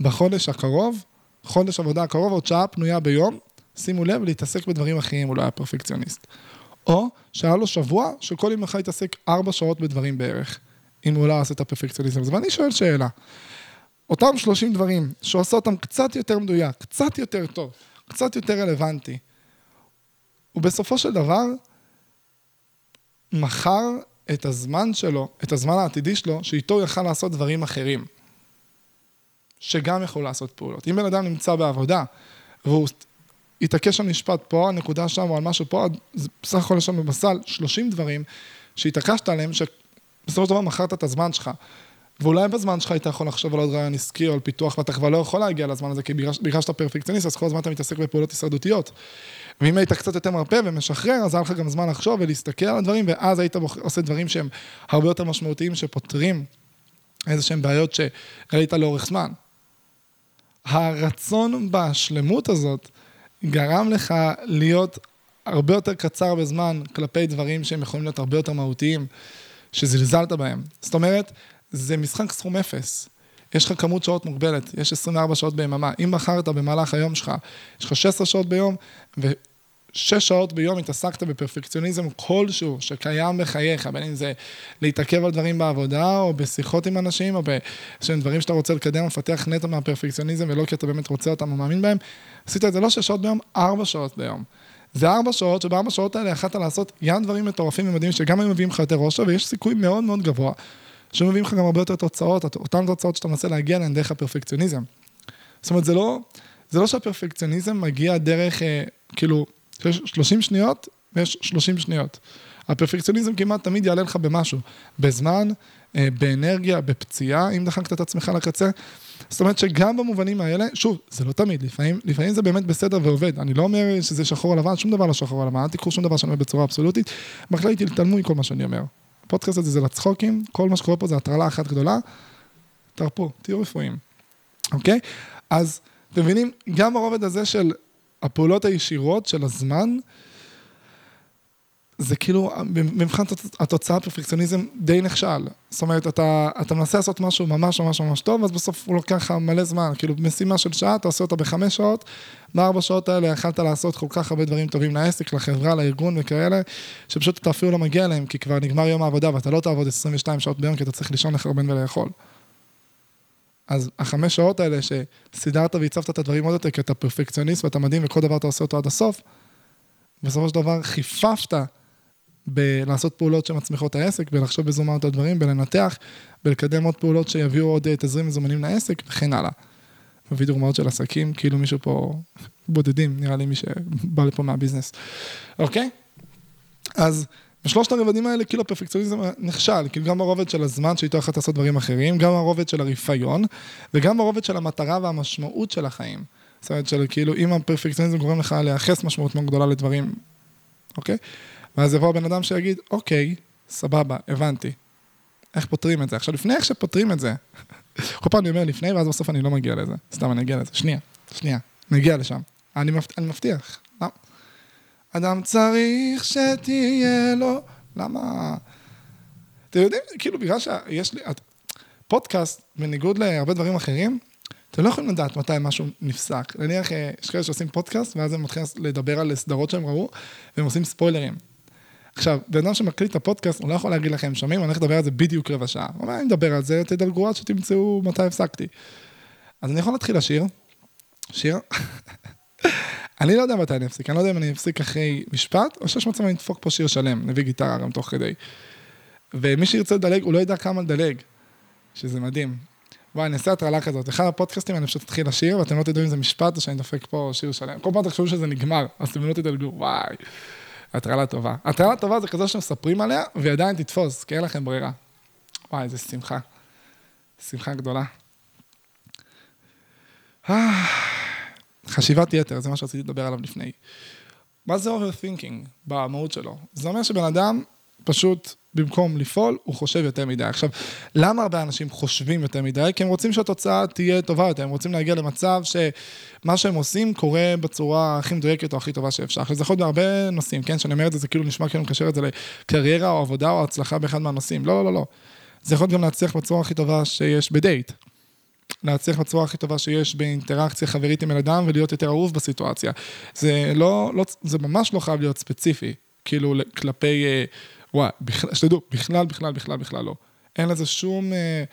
בחודש הקרוב, חודש עבודה הקרוב, עוד שעה פנויה ביום, שימו לב, להתעסק בדברים אחרים, הוא לא היה פרפקציוניסט. או שהיה לו שבוע שכל יום יכול להתעסק ארבע שעות בדברים בערך, אם הוא לא עושה את הפרפקציוניזם הזה. ואני שואל שאלה, אותם 30 דברים שעושה אותם קצת יותר מדויק, קצת יותר טוב, קצת יותר רלוונטי, ובסופו של דבר מכר את הזמן שלו, את הזמן העתידי שלו, שאיתו הוא יכל לעשות דברים אחרים, שגם יכול לעשות פעולות. אם בן אדם נמצא בעבודה, והוא התעקש על משפט פה, הנקודה שם או על משהו פה, בסך הכל יש לנו בסל 30 דברים שהתעקשת עליהם, שבסופו של דבר מכרת את הזמן שלך. ואולי בזמן שלך היית יכול לחשוב על עוד רעיון עסקי או על פיתוח, ואתה כבר לא יכול להגיע לזמן הזה, כי בגלל שאתה פרפקציוניסט, אז כל הזמן אתה מתעסק בפעולות הישרדותיות. ואם היית קצת יותר מרפא ומשחרר, אז היה לך גם זמן לחשוב ולהסתכל על הדברים, ואז היית עושה דברים שהם הרבה יותר משמעותיים, שפותרים איזה שהם בעיות שראית לאורך זמן. הרצון בשלמות הזאת גרם לך להיות הרבה יותר קצר בזמן כלפי דברים שהם יכולים להיות הרבה יותר מהותיים, שזלזלת בהם. זאת אומרת, זה משחק סכום אפס. יש לך כמות שעות מוגבלת, יש 24 שעות ביממה. אם בחרת במהלך היום שלך, יש לך 16 שעות ביום, ו-6 שעות ביום התעסקת בפרפקציוניזם כלשהו שקיים בחייך, בין אם זה להתעכב על דברים בעבודה, או בשיחות עם אנשים, או בשהם דברים שאתה רוצה לקדם, לפתח נטו מהפרפקציוניזם, ולא כי אתה באמת רוצה אותם או מאמין בהם, עשית את זה לא 6 שעות ביום, 4 שעות ביום. זה ארבע שעות, שבארבע שעות האלה יכלת לעשות ים דברים מטורפים ומדהימים, שגם היו מביאים לך יותר ראש, ויש סיכוי מאוד מאוד גבוה שמביאים לך גם הרבה יותר תוצאות, אותן תוצאות שאתה מנסה להגיע אליהן דרך הפרפקציוניזם. זאת אומרת, זה לא, זה לא שהפרפקציוניזם מגיע דרך, אה, כאילו, יש 30 שניות ויש 30 שניות. הפרפקציוניזם כמעט תמיד יעלה לך במשהו, בזמן, אה, באנרגיה, בפציעה, אם דחקת את עצמך לקצה. זאת אומרת שגם במובנים האלה, שוב, זה לא תמיד, לפעמים, לפעמים זה באמת בסדר ועובד. אני לא אומר שזה שחור לבן, שום דבר לא שחור לבן, אל תיקחו שום דבר שאני אומר בצורה אבסולוטית. בכלל תתעלמו מכל מה שאני אומר. הפודקאסט הזה זה לצחוקים, כל מה שקורה פה זה הטרלה אחת גדולה. תרפו, תהיו רפואיים, אוקיי? אז, אתם מבינים, גם הרובד הזה של הפעולות הישירות של הזמן, זה כאילו, במבחן התוצאה פרפקציוניזם די נכשל. זאת אומרת, אתה, אתה מנסה לעשות משהו ממש ממש ממש טוב, אז בסוף הוא לוקח לך מלא זמן. כאילו, משימה של שעה, אתה עושה אותה בחמש שעות, בארבע שעות האלה יכלת לעשות כל כך הרבה דברים טובים לעסק, לחברה, לארגון וכאלה, שפשוט אתה אפילו לא מגיע אליהם, כי כבר נגמר יום העבודה ואתה לא תעבוד 22 שעות ביום, כי אתה צריך לישון לחרבן ולאכול. אז החמש שעות האלה שסידרת והצבת את הדברים עוד יותר, כי אתה פרפקציוניסט ואתה מדהים וכל דבר אתה עושה אותו עד הסוף, בסופו של דבר חיפפת בלעשות פעולות שמצמיחות את העסק, בלחשוב בזום את הדברים, בלנתח, בלקדם עוד פעולות שיביאו עוד אה, תזרים מזומנים לעסק וכן הלאה. מביא דוגמאות של עסקים, כאילו מישהו פה בודדים, נראה לי מי שבא לפה מהביזנס. אוקיי? אז בשלושת הרבדים האלה, כאילו הפרפקציוניזם נכשל, כאילו גם הרובד של הזמן שאיתו יכולת לעשות דברים אחרים, גם הרובד של הרפיון, וגם הרובד של המטרה והמשמעות של החיים. זאת אומרת, של כאילו, אם הפרפקציוניזם גורם לך לייחס משמעות מאוד גדולה לדברים, אוקיי? ואז יבוא הבן אדם שיגיד, אוקיי, סבבה, הבנתי. איך פותרים את זה? עכשיו, לפני איך שפותרים את זה, כל פעם אני אומר לפני, ואז בסוף אני לא מגיע לזה. סתם, אני אגיע לזה. שנייה, שנייה, נגיע לשם. אני, מבט... אני מבטיח. למה? אדם צריך שתהיה לו... למה? אתם יודעים, כאילו, בגלל שיש לי... פודקאסט, בניגוד להרבה דברים אחרים, אתם לא יכולים לדעת מתי משהו נפסק. נניח, אה, יש כאלה שעושים פודקאסט, ואז הם מתחילים לדבר על סדרות שהם ראו, והם עושים ספוילרים. עכשיו, בן אדם שמקליט את הפודקאסט, הוא לא יכול להגיד לכם, שומעים, אני הולך לדבר על זה בדיוק רבע שעה. הוא אומר, אני מדבר על זה, תדלגו עד שתמצאו מתי הפסקתי. אז אני יכול להתחיל לשיר, שיר. אני לא יודע מתי אני אפסיק, אני לא יודע אם אני אפסיק אחרי משפט, או שיש מצב אני אדפוק פה שיר שלם, נביא גיטרה גם תוך כדי. ומי שירצה לדלג, הוא לא ידע כמה לדלג, שזה מדהים. וואי, אני אעשה הטרלה כזאת, אחד הפודקאסטים אני פשוט אתחיל לשיר, ואתם לא תדעו אם זה משפט או שאני דופק פה שיר שלם. כל פעם תחשבו שזה נגמר, אז אתם לא תדלגו, וואי. הטרלה טובה. הטרלה טובה זה כזו שמספרים עליה, והיא עדיין תתפוס, כי אין לכם ברירה. וואי, איזה שמחה. שמחה גדולה. חשיבת יתר, זה מה שרציתי לדבר עליו לפני. מה זה overthinking במהות שלו? זה אומר שבן אדם פשוט במקום לפעול, הוא חושב יותר מדי. עכשיו, למה הרבה אנשים חושבים יותר מדי? כי הם רוצים שהתוצאה תהיה טובה יותר, הם רוצים להגיע למצב שמה שהם עושים קורה בצורה הכי מדויקת או הכי טובה שאפשר. עכשיו, זה יכול להיות בהרבה נושאים, כן? כשאני אומר את זה, זה כאילו נשמע כאילו מקשר את זה לקריירה או עבודה או הצלחה באחד מהנושאים. לא, לא, לא, לא. זה יכול להיות גם להצליח בצורה הכי טובה שיש בדייט. להצליח בצורה הכי טובה שיש באינטראקציה חברית עם בן אדם ולהיות יותר אהוב בסיטואציה. זה לא, לא, זה ממש לא חייב להיות ספציפי, כאילו כלפי... אה, וואי, שתדעו, בכלל, בכלל, בכלל, בכלל לא. אין לזה שום... אה,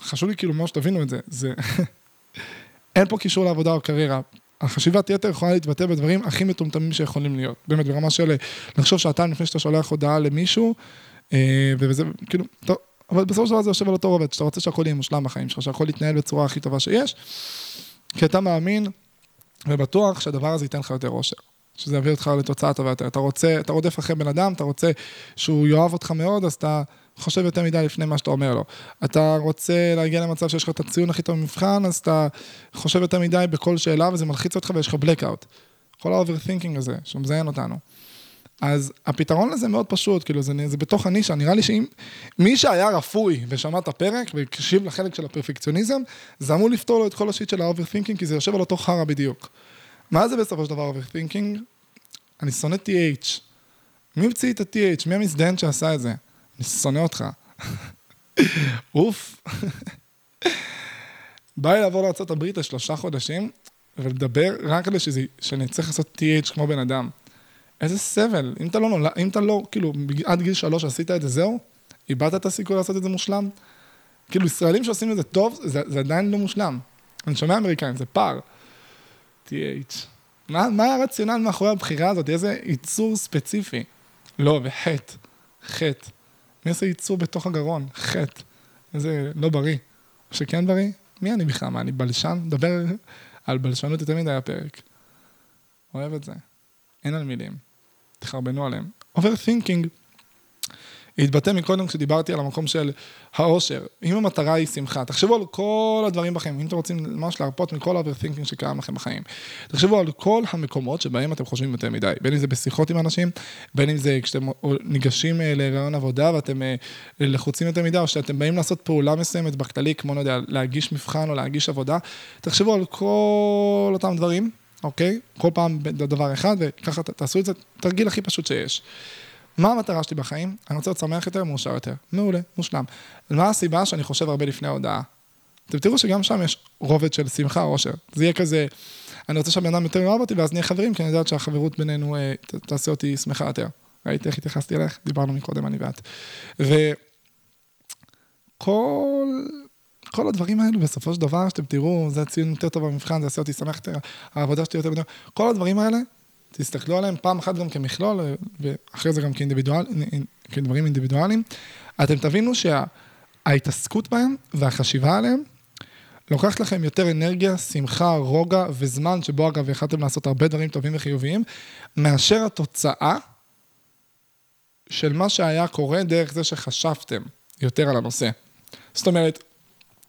חשוב לי כאילו ממש שתבינו את זה. זה... אין פה קישור לעבודה או קריירה. החשיבת יתר יכולה להתבטא בדברים הכי מטומטמים שיכולים להיות. באמת, ברמה של אה, לחשוב שעתיים לפני שאתה שולח הודעה למישהו, אה, וזה כאילו, טוב, אבל בסופו של דבר זה יושב על אותו רובד, שאתה רוצה שהכל יהיה מושלם בחיים שלך, שהכל יתנהל בצורה הכי טובה שיש, כי אתה מאמין ובטוח שהדבר הזה ייתן לך יותר אושר. שזה יביא אותך לתוצאה טובה יותר. אתה רוצה, אתה רודף אחרי בן אדם, אתה רוצה שהוא יאהב אותך מאוד, אז אתה חושב יותר מדי לפני מה שאתה אומר לו. אתה רוצה להגיע למצב שיש לך את הציון הכי טוב במבחן, אז אתה חושב יותר מדי בכל שאלה וזה מלחיץ אותך ויש לך blackout. כל ה-overthinking הזה, שהוא מזיין אותנו. אז הפתרון לזה מאוד פשוט, כאילו זה, זה בתוך הנישה, נראה לי שאם מי שהיה רפוי ושמע את הפרק והקשיב לחלק של הפרפקציוניזם, זה אמור לפתור לו את כל השיט של ה-overthinking, כי זה יושב על אותו חרא בדיוק. מה זה בסופו של דבר overthinking? אני שונא TH. מי המציא את ה-TH? מי המזדיין שעשה את זה? אני שונא אותך. אוף. בא לי לעבור לארה"ב לשלושה חודשים ולדבר רק שזה, שאני צריך לעשות TH כמו בן אדם. איזה סבל. אם אתה לא נולד, אם אתה לא, כאילו, עד גיל שלוש עשית את זה, זהו? איבדת את הסיכוי לעשות את זה מושלם? כאילו, ישראלים שעושים את זה טוב, זה, זה עדיין לא מושלם. אני שומע אמריקאים, זה פער. TH. מה, מה הרציונל מאחורי הבחירה הזאת? איזה ייצור ספציפי? לא, וחטא. חטא. עושה ייצור בתוך הגרון? חטא. איזה לא בריא. או שכן בריא? מי אני בכלל? מה, אני בלשן? מדבר על בלשנות יותר מדי הפרק. אוהב את זה. אין על מילים. תחרבנו עליהם. overthinking התבטא מקודם כשדיברתי על המקום של האושר. אם המטרה היא שמחה, תחשבו על כל הדברים בכם, אם אתם רוצים ממש להרפות מכל ה-overthinking שקיים לכם בחיים. תחשבו על כל המקומות שבהם אתם חושבים יותר מדי, בין אם זה בשיחות עם אנשים, בין אם זה כשאתם ניגשים אה, לרעיון עבודה ואתם אה, לחוצים יותר מדי, או שאתם באים לעשות פעולה מסוימת בכללי, כמו, לא יודע, להגיש מבחן או להגיש עבודה, תחשבו על כל אותם דברים, אוקיי? כל פעם דבר אחד, וככה תעשו את זה, תרגיל הכי פשוט שיש. מה המטרה שלי בחיים? אני רוצה להיות שמח יותר, מאושר יותר. מעולה, מושלם. מה הסיבה שאני חושב הרבה לפני ההודעה? אתם תראו שגם שם יש רובד של שמחה, אושר. זה יהיה כזה, אני רוצה שהבן אדם יותר יאהב אותי, ואז נהיה חברים, כי אני יודעת שהחברות בינינו אה, תעשה אותי שמחה יותר. ראית איך התייחסתי אליך? דיברנו מקודם, אני ואת. וכל כל הדברים האלו, בסופו של דבר, שאתם תראו, זה ציון יותר טוב במבחן, זה יעשה אותי שמח יותר, העבודה שלי יותר גדולה. כל הדברים האלה, תסתכלו עליהם פעם אחת גם כמכלול, ואחרי זה גם כאינדיבידואל, כדברים אינדיבידואליים. אתם תבינו שההתעסקות בהם והחשיבה עליהם, לוקחת לכם יותר אנרגיה, שמחה, רוגע וזמן, שבו אגב יכלתם לעשות הרבה דברים טובים וחיוביים, מאשר התוצאה של מה שהיה קורה דרך זה שחשבתם יותר על הנושא. זאת אומרת,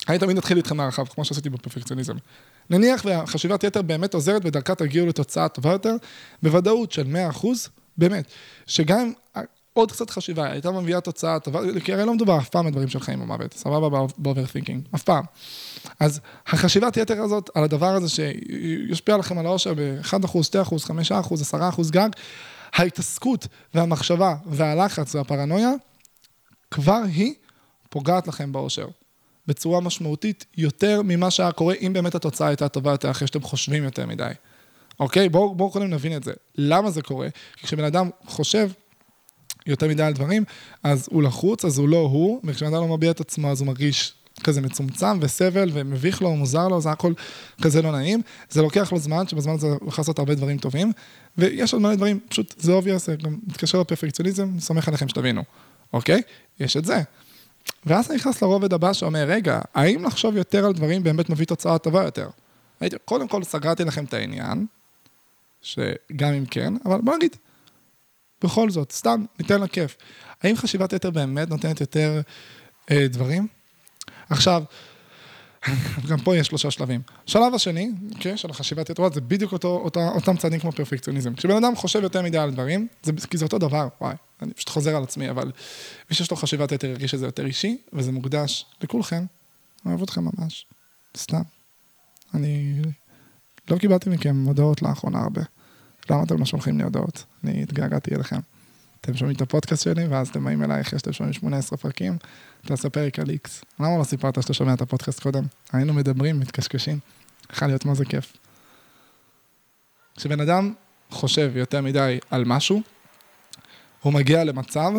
אני תמיד אתחיל איתכם מהרחב, כמו שעשיתי בפרפקציוניזם. נניח והחשיבת יתר באמת עוזרת ודרכה תגיעו לתוצאה טובה יותר, בוודאות של 100%, באמת, שגם עוד קצת חשיבה הייתה מביאה תוצאה טובה, כי הרי לא מדובר אף פעם בדברים של חיים ומוות, סבבה ב overthinking, אף פעם. אז החשיבת יתר הזאת על הדבר הזה שישפיע לכם על האושר ב-1%, 2%, 5%, 10% גג, ההתעסקות והמחשבה והלחץ והפרנויה, כבר היא פוגעת לכם בעושר. בצורה משמעותית יותר ממה שהיה קורה אם באמת התוצאה הייתה טובה יותר אחרי שאתם חושבים יותר מדי. אוקיי? בואו בוא קודם נבין את זה. למה זה קורה? כי כשבן אדם חושב יותר מדי על דברים, אז הוא לחוץ, אז הוא לא הוא, וכשבן אדם לא מביע את עצמו אז הוא מרגיש כזה מצומצם וסבל ומביך לו, מוזר לו, זה הכל כזה לא נעים. זה לוקח לו זמן, שבזמן הזה הוא יכול לעשות הרבה דברים טובים, ויש עוד מלא דברים, פשוט זה obvious, זה גם מתקשר לפרפקציוניזם, סומך עליכם שתבינו, אוקיי? יש את זה. ואז אני נכנס לרובד הבא שאומר, רגע, האם לחשוב יותר על דברים באמת מביא תוצאה טובה יותר? הייתי, קודם כל סגרתי לכם את העניין, שגם אם כן, אבל בוא נגיד, בכל זאת, סתם, ניתן לה כיף. האם חשיבת יתר באמת נותנת יותר אה, דברים? עכשיו, גם פה יש שלושה שלבים. שלב השני, אוקיי, של החשיבת יתרות, זה בדיוק אותו, אותה, אותם צעדים כמו פרפקציוניזם. כשבן אדם חושב יותר מדי על דברים, זה, כי זה אותו דבר, וואי, אני פשוט חוזר על עצמי, אבל מי שיש לו חשיבת יתר ירגיש שזה יותר אישי, וזה מוקדש לכולכם. אוהב אתכם ממש. סתם. אני לא קיבלתי מכם הודעות לאחרונה הרבה. למה אתם לא שולחים לי הודעות? אני התגעגעתי אליכם. אתם שומעים את הפודקאסט שלי, ואז אתם באים אליי אחרי שאתם שומעים 18 פרקים, תעשה פרק על איקס. למה לא סיפרת שאתה שומע את הפודקאסט קודם? היינו מדברים, מתקשקשים. יכול להיות מה זה כיף. כשבן אדם חושב יותר מדי על משהו, הוא מגיע למצב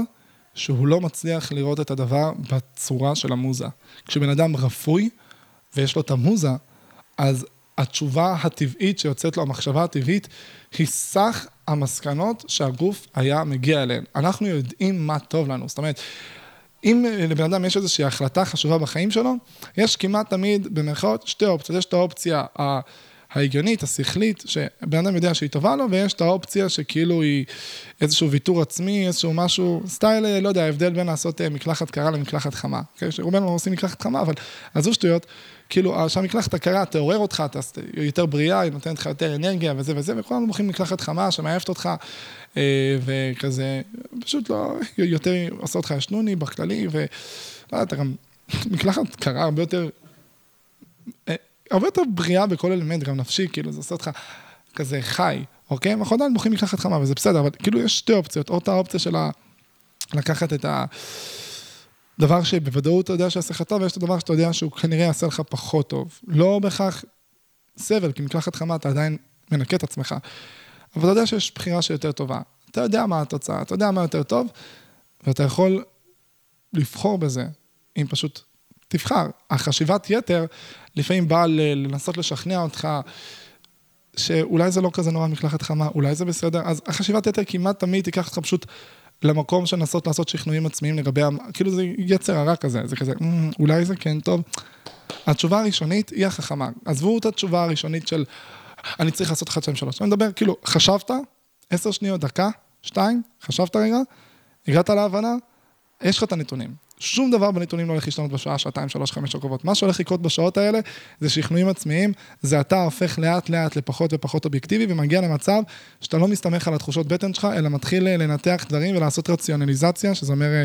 שהוא לא מצליח לראות את הדבר בצורה של המוזה. כשבן אדם רפוי ויש לו את המוזה, אז התשובה הטבעית שיוצאת לו, המחשבה הטבעית, היא סך המסקנות שהגוף היה מגיע אליהן. אנחנו יודעים מה טוב לנו, זאת אומרת, אם לבן אדם יש איזושהי החלטה חשובה בחיים שלו, יש כמעט תמיד, במרכאות, שתי אופציות. יש את האופציה ההגיונית, השכלית, שבן אדם יודע שהיא טובה לו, ויש את האופציה שכאילו היא איזשהו ויתור עצמי, איזשהו משהו, סטייל, לא יודע, ההבדל בין לעשות אה, מקלחת קרה למקלחת חמה. Okay, שרובנו עושים מקלחת חמה, אבל עזבו שטויות, כאילו, שהמקלחת הקרה תעורר אותך, אתה יותר בריאה, היא נותנת לך יותר אנרגיה וזה וזה, וכולנו בוחרים מקלחת חמה שמעייפת אותך, אה, וכזה, פשוט לא, יותר עושה אותך ישנוני בכללי, ולא יודע, אתה גם, מקלחת קרה הרבה יותר... אה, הרבה יותר בריאה בכל אלמנט, גם נפשי, כאילו, זה עושה אותך כזה חי, אוקיי? אנחנו עדיין בוחרים מקלחת חמה, וזה בסדר, אבל כאילו יש שתי אופציות, או את האופציה של לקחת את הדבר שבוודאות אתה יודע שיעשה לך טוב, ויש את הדבר שאתה יודע שהוא כנראה יעשה לך פחות טוב. לא בהכרח סבל, כי מקלחת חמה אתה עדיין מנקה את עצמך, אבל אתה יודע שיש בחירה שיותר טובה. אתה יודע מה התוצאה, אתה יודע מה יותר טוב, ואתה יכול לבחור בזה, אם פשוט תבחר. החשיבת יתר לפעמים באה לנסות לשכנע אותך שאולי זה לא כזה נורא מקלחת חמה, אולי זה בסדר, אז החשיבת יתר כמעט תמיד תיקח אותך פשוט למקום של לנסות לעשות שכנועים עצמיים לגבי, כאילו זה יצר הרע כזה, זה כזה, "אמ, אולי זה כן טוב. התשובה הראשונית היא החכמה. עזבו את התשובה הראשונית של, אני צריך לעשות 1, 2, 3. אני מדבר, כאילו, חשבת, 10 שניות, דקה, 2, חשבת רגע, הגעת להבנה, יש לך את הנתונים. שום דבר בנתונים לא הולך להשתנות בשעה, שעתיים, שלוש, חמש הקרובות. מה שהולך לקרות בשעות האלה זה שכנועים עצמיים, זה אתה הופך לאט לאט לפחות ופחות אובייקטיבי ומגיע למצב שאתה לא מסתמך על התחושות בטן שלך, אלא מתחיל אה, לנתח דברים ולעשות רציונליזציה, שזה אומר אה,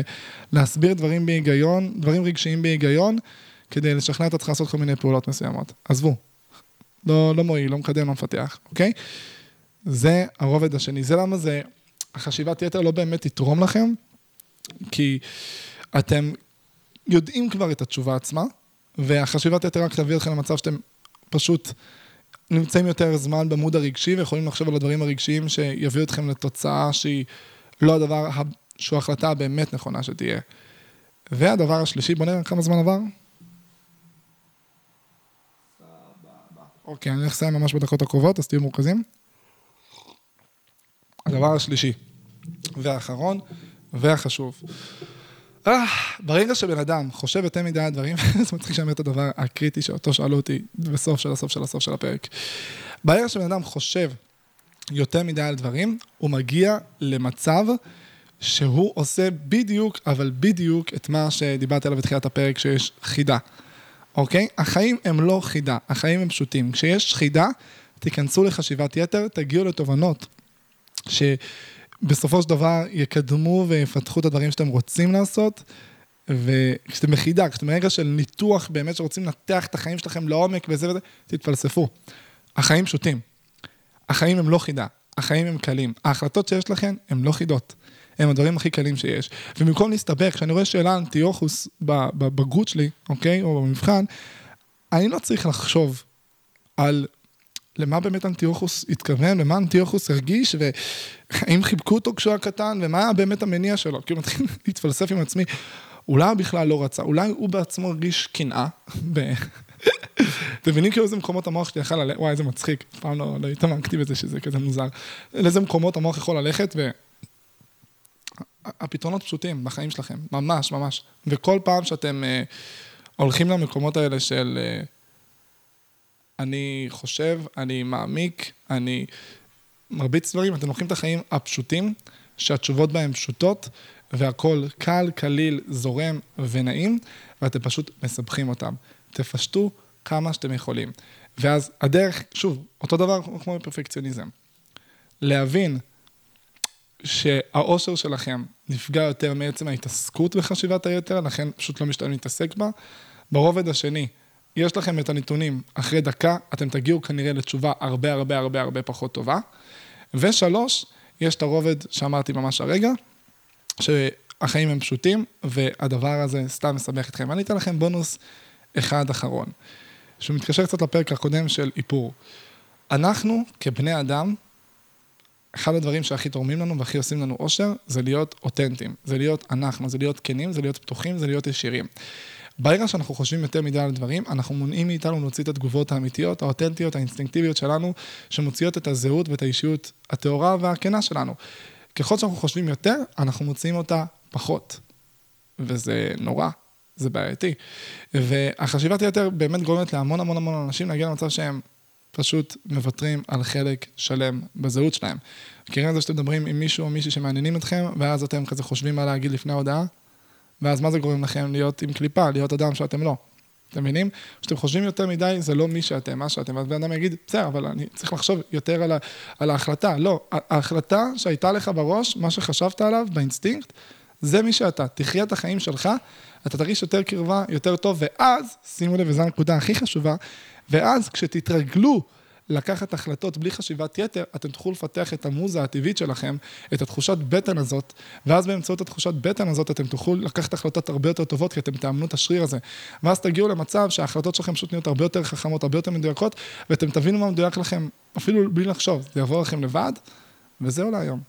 להסביר דברים בהיגיון, דברים רגשיים בהיגיון, כדי לשכנע את עצמך לעשות כל מיני פעולות מסוימות. עזבו, לא, לא מועיל, לא מקדם, לא מפתח, אוקיי? זה הרובד השני. זה למה זה, החשיבת יתר לא באמת תתרום לכם, כי אתם יודעים כבר את התשובה עצמה, והחשיבת יתר רק תביא אתכם למצב שאתם פשוט נמצאים יותר זמן במוד הרגשי ויכולים לחשוב על הדברים הרגשיים שיביאו אתכם לתוצאה שהיא לא הדבר, שהוא ההחלטה הבאמת נכונה שתהיה. והדבר השלישי, בוא נראה כמה זמן עבר. אוקיי, אני הולך לסיים ממש בדקות הקרובות, אז תהיו מורכזים. הדבר השלישי, והאחרון, והחשוב. אה, ברגע שבן אדם חושב יותר מדי על דברים, זה מצחיק שאני אומר את הדבר הקריטי שאותו שאלו אותי בסוף של הסוף של הסוף של הפרק. ברגע שבן אדם חושב יותר מדי על דברים, הוא מגיע למצב שהוא עושה בדיוק, אבל בדיוק את מה שדיברתי עליו בתחילת הפרק, שיש חידה. אוקיי? החיים הם לא חידה, החיים הם פשוטים. כשיש חידה, תיכנסו לחשיבת יתר, תגיעו לתובנות שבסופו של דבר יקדמו ויפתחו את הדברים שאתם רוצים לעשות. וכשאתם בחידה, כשאתם ברגע של ניתוח באמת שרוצים לנתח את החיים שלכם לעומק וזה וזה, תתפלספו. החיים פשוטים. החיים הם לא חידה, החיים הם קלים. ההחלטות שיש לכם הם לא חידות. הם הדברים הכי קלים שיש. ובמקום להסתבך, כשאני רואה שאלה אנטיוכוס בבגרות שלי, אוקיי, או במבחן, אני לא צריך לחשוב על למה באמת אנטיוכוס התכוון, למה אנטיוכוס הרגיש, והאם חיבקו אותו כשהוא היה קטן, ומה היה באמת המניע שלו. כאילו, מתחיל להתפלסף עם עצמי. אולי הוא בכלל לא רצה, אולי הוא בעצמו הרגיש קנאה. אתם מבינים כאילו איזה מקומות המוח שלי יכול ללכת, וואי, איזה מצחיק, פעם לא, לא התעמקתי בזה שזה כזה מוזר. לאיזה מקומות המוח יכול ללכת, ו... הפתרונות פשוטים בחיים שלכם, ממש, ממש. וכל פעם שאתם אה, הולכים למקומות האלה של אה, אני חושב, אני מעמיק, אני מרביץ דברים, אתם לוקחים את החיים הפשוטים, שהתשובות בהם פשוטות, והכול קל, קליל, זורם ונעים, ואתם פשוט מסבכים אותם. תפשטו כמה שאתם יכולים. ואז הדרך, שוב, אותו דבר כמו בפרפקציוניזם. להבין שהאושר שלכם נפגע יותר מעצם ההתעסקות בחשיבת היתר, לכן פשוט לא משתלם להתעסק בה. ברובד השני, יש לכם את הנתונים, אחרי דקה אתם תגיעו כנראה לתשובה הרבה הרבה הרבה הרבה פחות טובה. ושלוש, יש את הרובד שאמרתי ממש הרגע, שהחיים הם פשוטים, והדבר הזה סתם מסבך אתכם. אני אתן לכם בונוס אחד אחרון, שהוא מתקשר קצת לפרק הקודם של איפור. אנחנו, כבני אדם, אחד הדברים שהכי תורמים לנו והכי עושים לנו אושר, זה להיות אותנטיים, זה להיות אנחנו, זה להיות כנים, זה להיות פתוחים, זה להיות ישירים. ברגע שאנחנו חושבים יותר מדי על דברים, אנחנו מונעים מאיתנו להוציא את התגובות האמיתיות, האותנטיות, האינסטינקטיביות שלנו, שמוציאות את הזהות ואת האישיות הטהורה והכנה שלנו. ככל שאנחנו חושבים יותר, אנחנו מוציאים אותה פחות. וזה נורא, זה בעייתי. והחשיבת היתר באמת גורמת להמון המון המון אנשים להגיע למצב שהם פשוט מוותרים על חלק שלם בזהות שלהם. מכירים את זה שאתם מדברים עם מישהו או מישהי שמעניינים אתכם, ואז אתם כזה חושבים מה להגיד לפני ההודעה, ואז מה זה גורם לכם להיות עם קליפה, להיות אדם שאתם לא. אתם מבינים? כשאתם חושבים יותר מדי, זה לא מי שאתם, מה שאתם. אז בן אדם יגיד, בסדר, אבל אני צריך לחשוב יותר על, ה, על ההחלטה. לא, ההחלטה שהייתה לך בראש, מה שחשבת עליו, באינסטינקט, זה מי שאתה. תחיה את החיים שלך, אתה תרגיש יותר קרבה, יותר טוב, ואז, שימו לב, וזו הנקודה הכי חשובה, ואז כשתתרגלו לקחת החלטות בלי חשיבת יתר, אתם תוכלו לפתח את המוזה הטבעית שלכם, את התחושת בטן הזאת, ואז באמצעות התחושת בטן הזאת אתם תוכלו לקחת החלטות הרבה יותר טובות, כי אתם תאמנו את השריר הזה. ואז תגיעו למצב שההחלטות שלכם פשוט נהיות הרבה יותר חכמות, הרבה יותר מדויקות, ואתם תבינו מה מדויק לכם, אפילו בלי לחשוב, זה יבוא לכם לבד, וזהו להיום.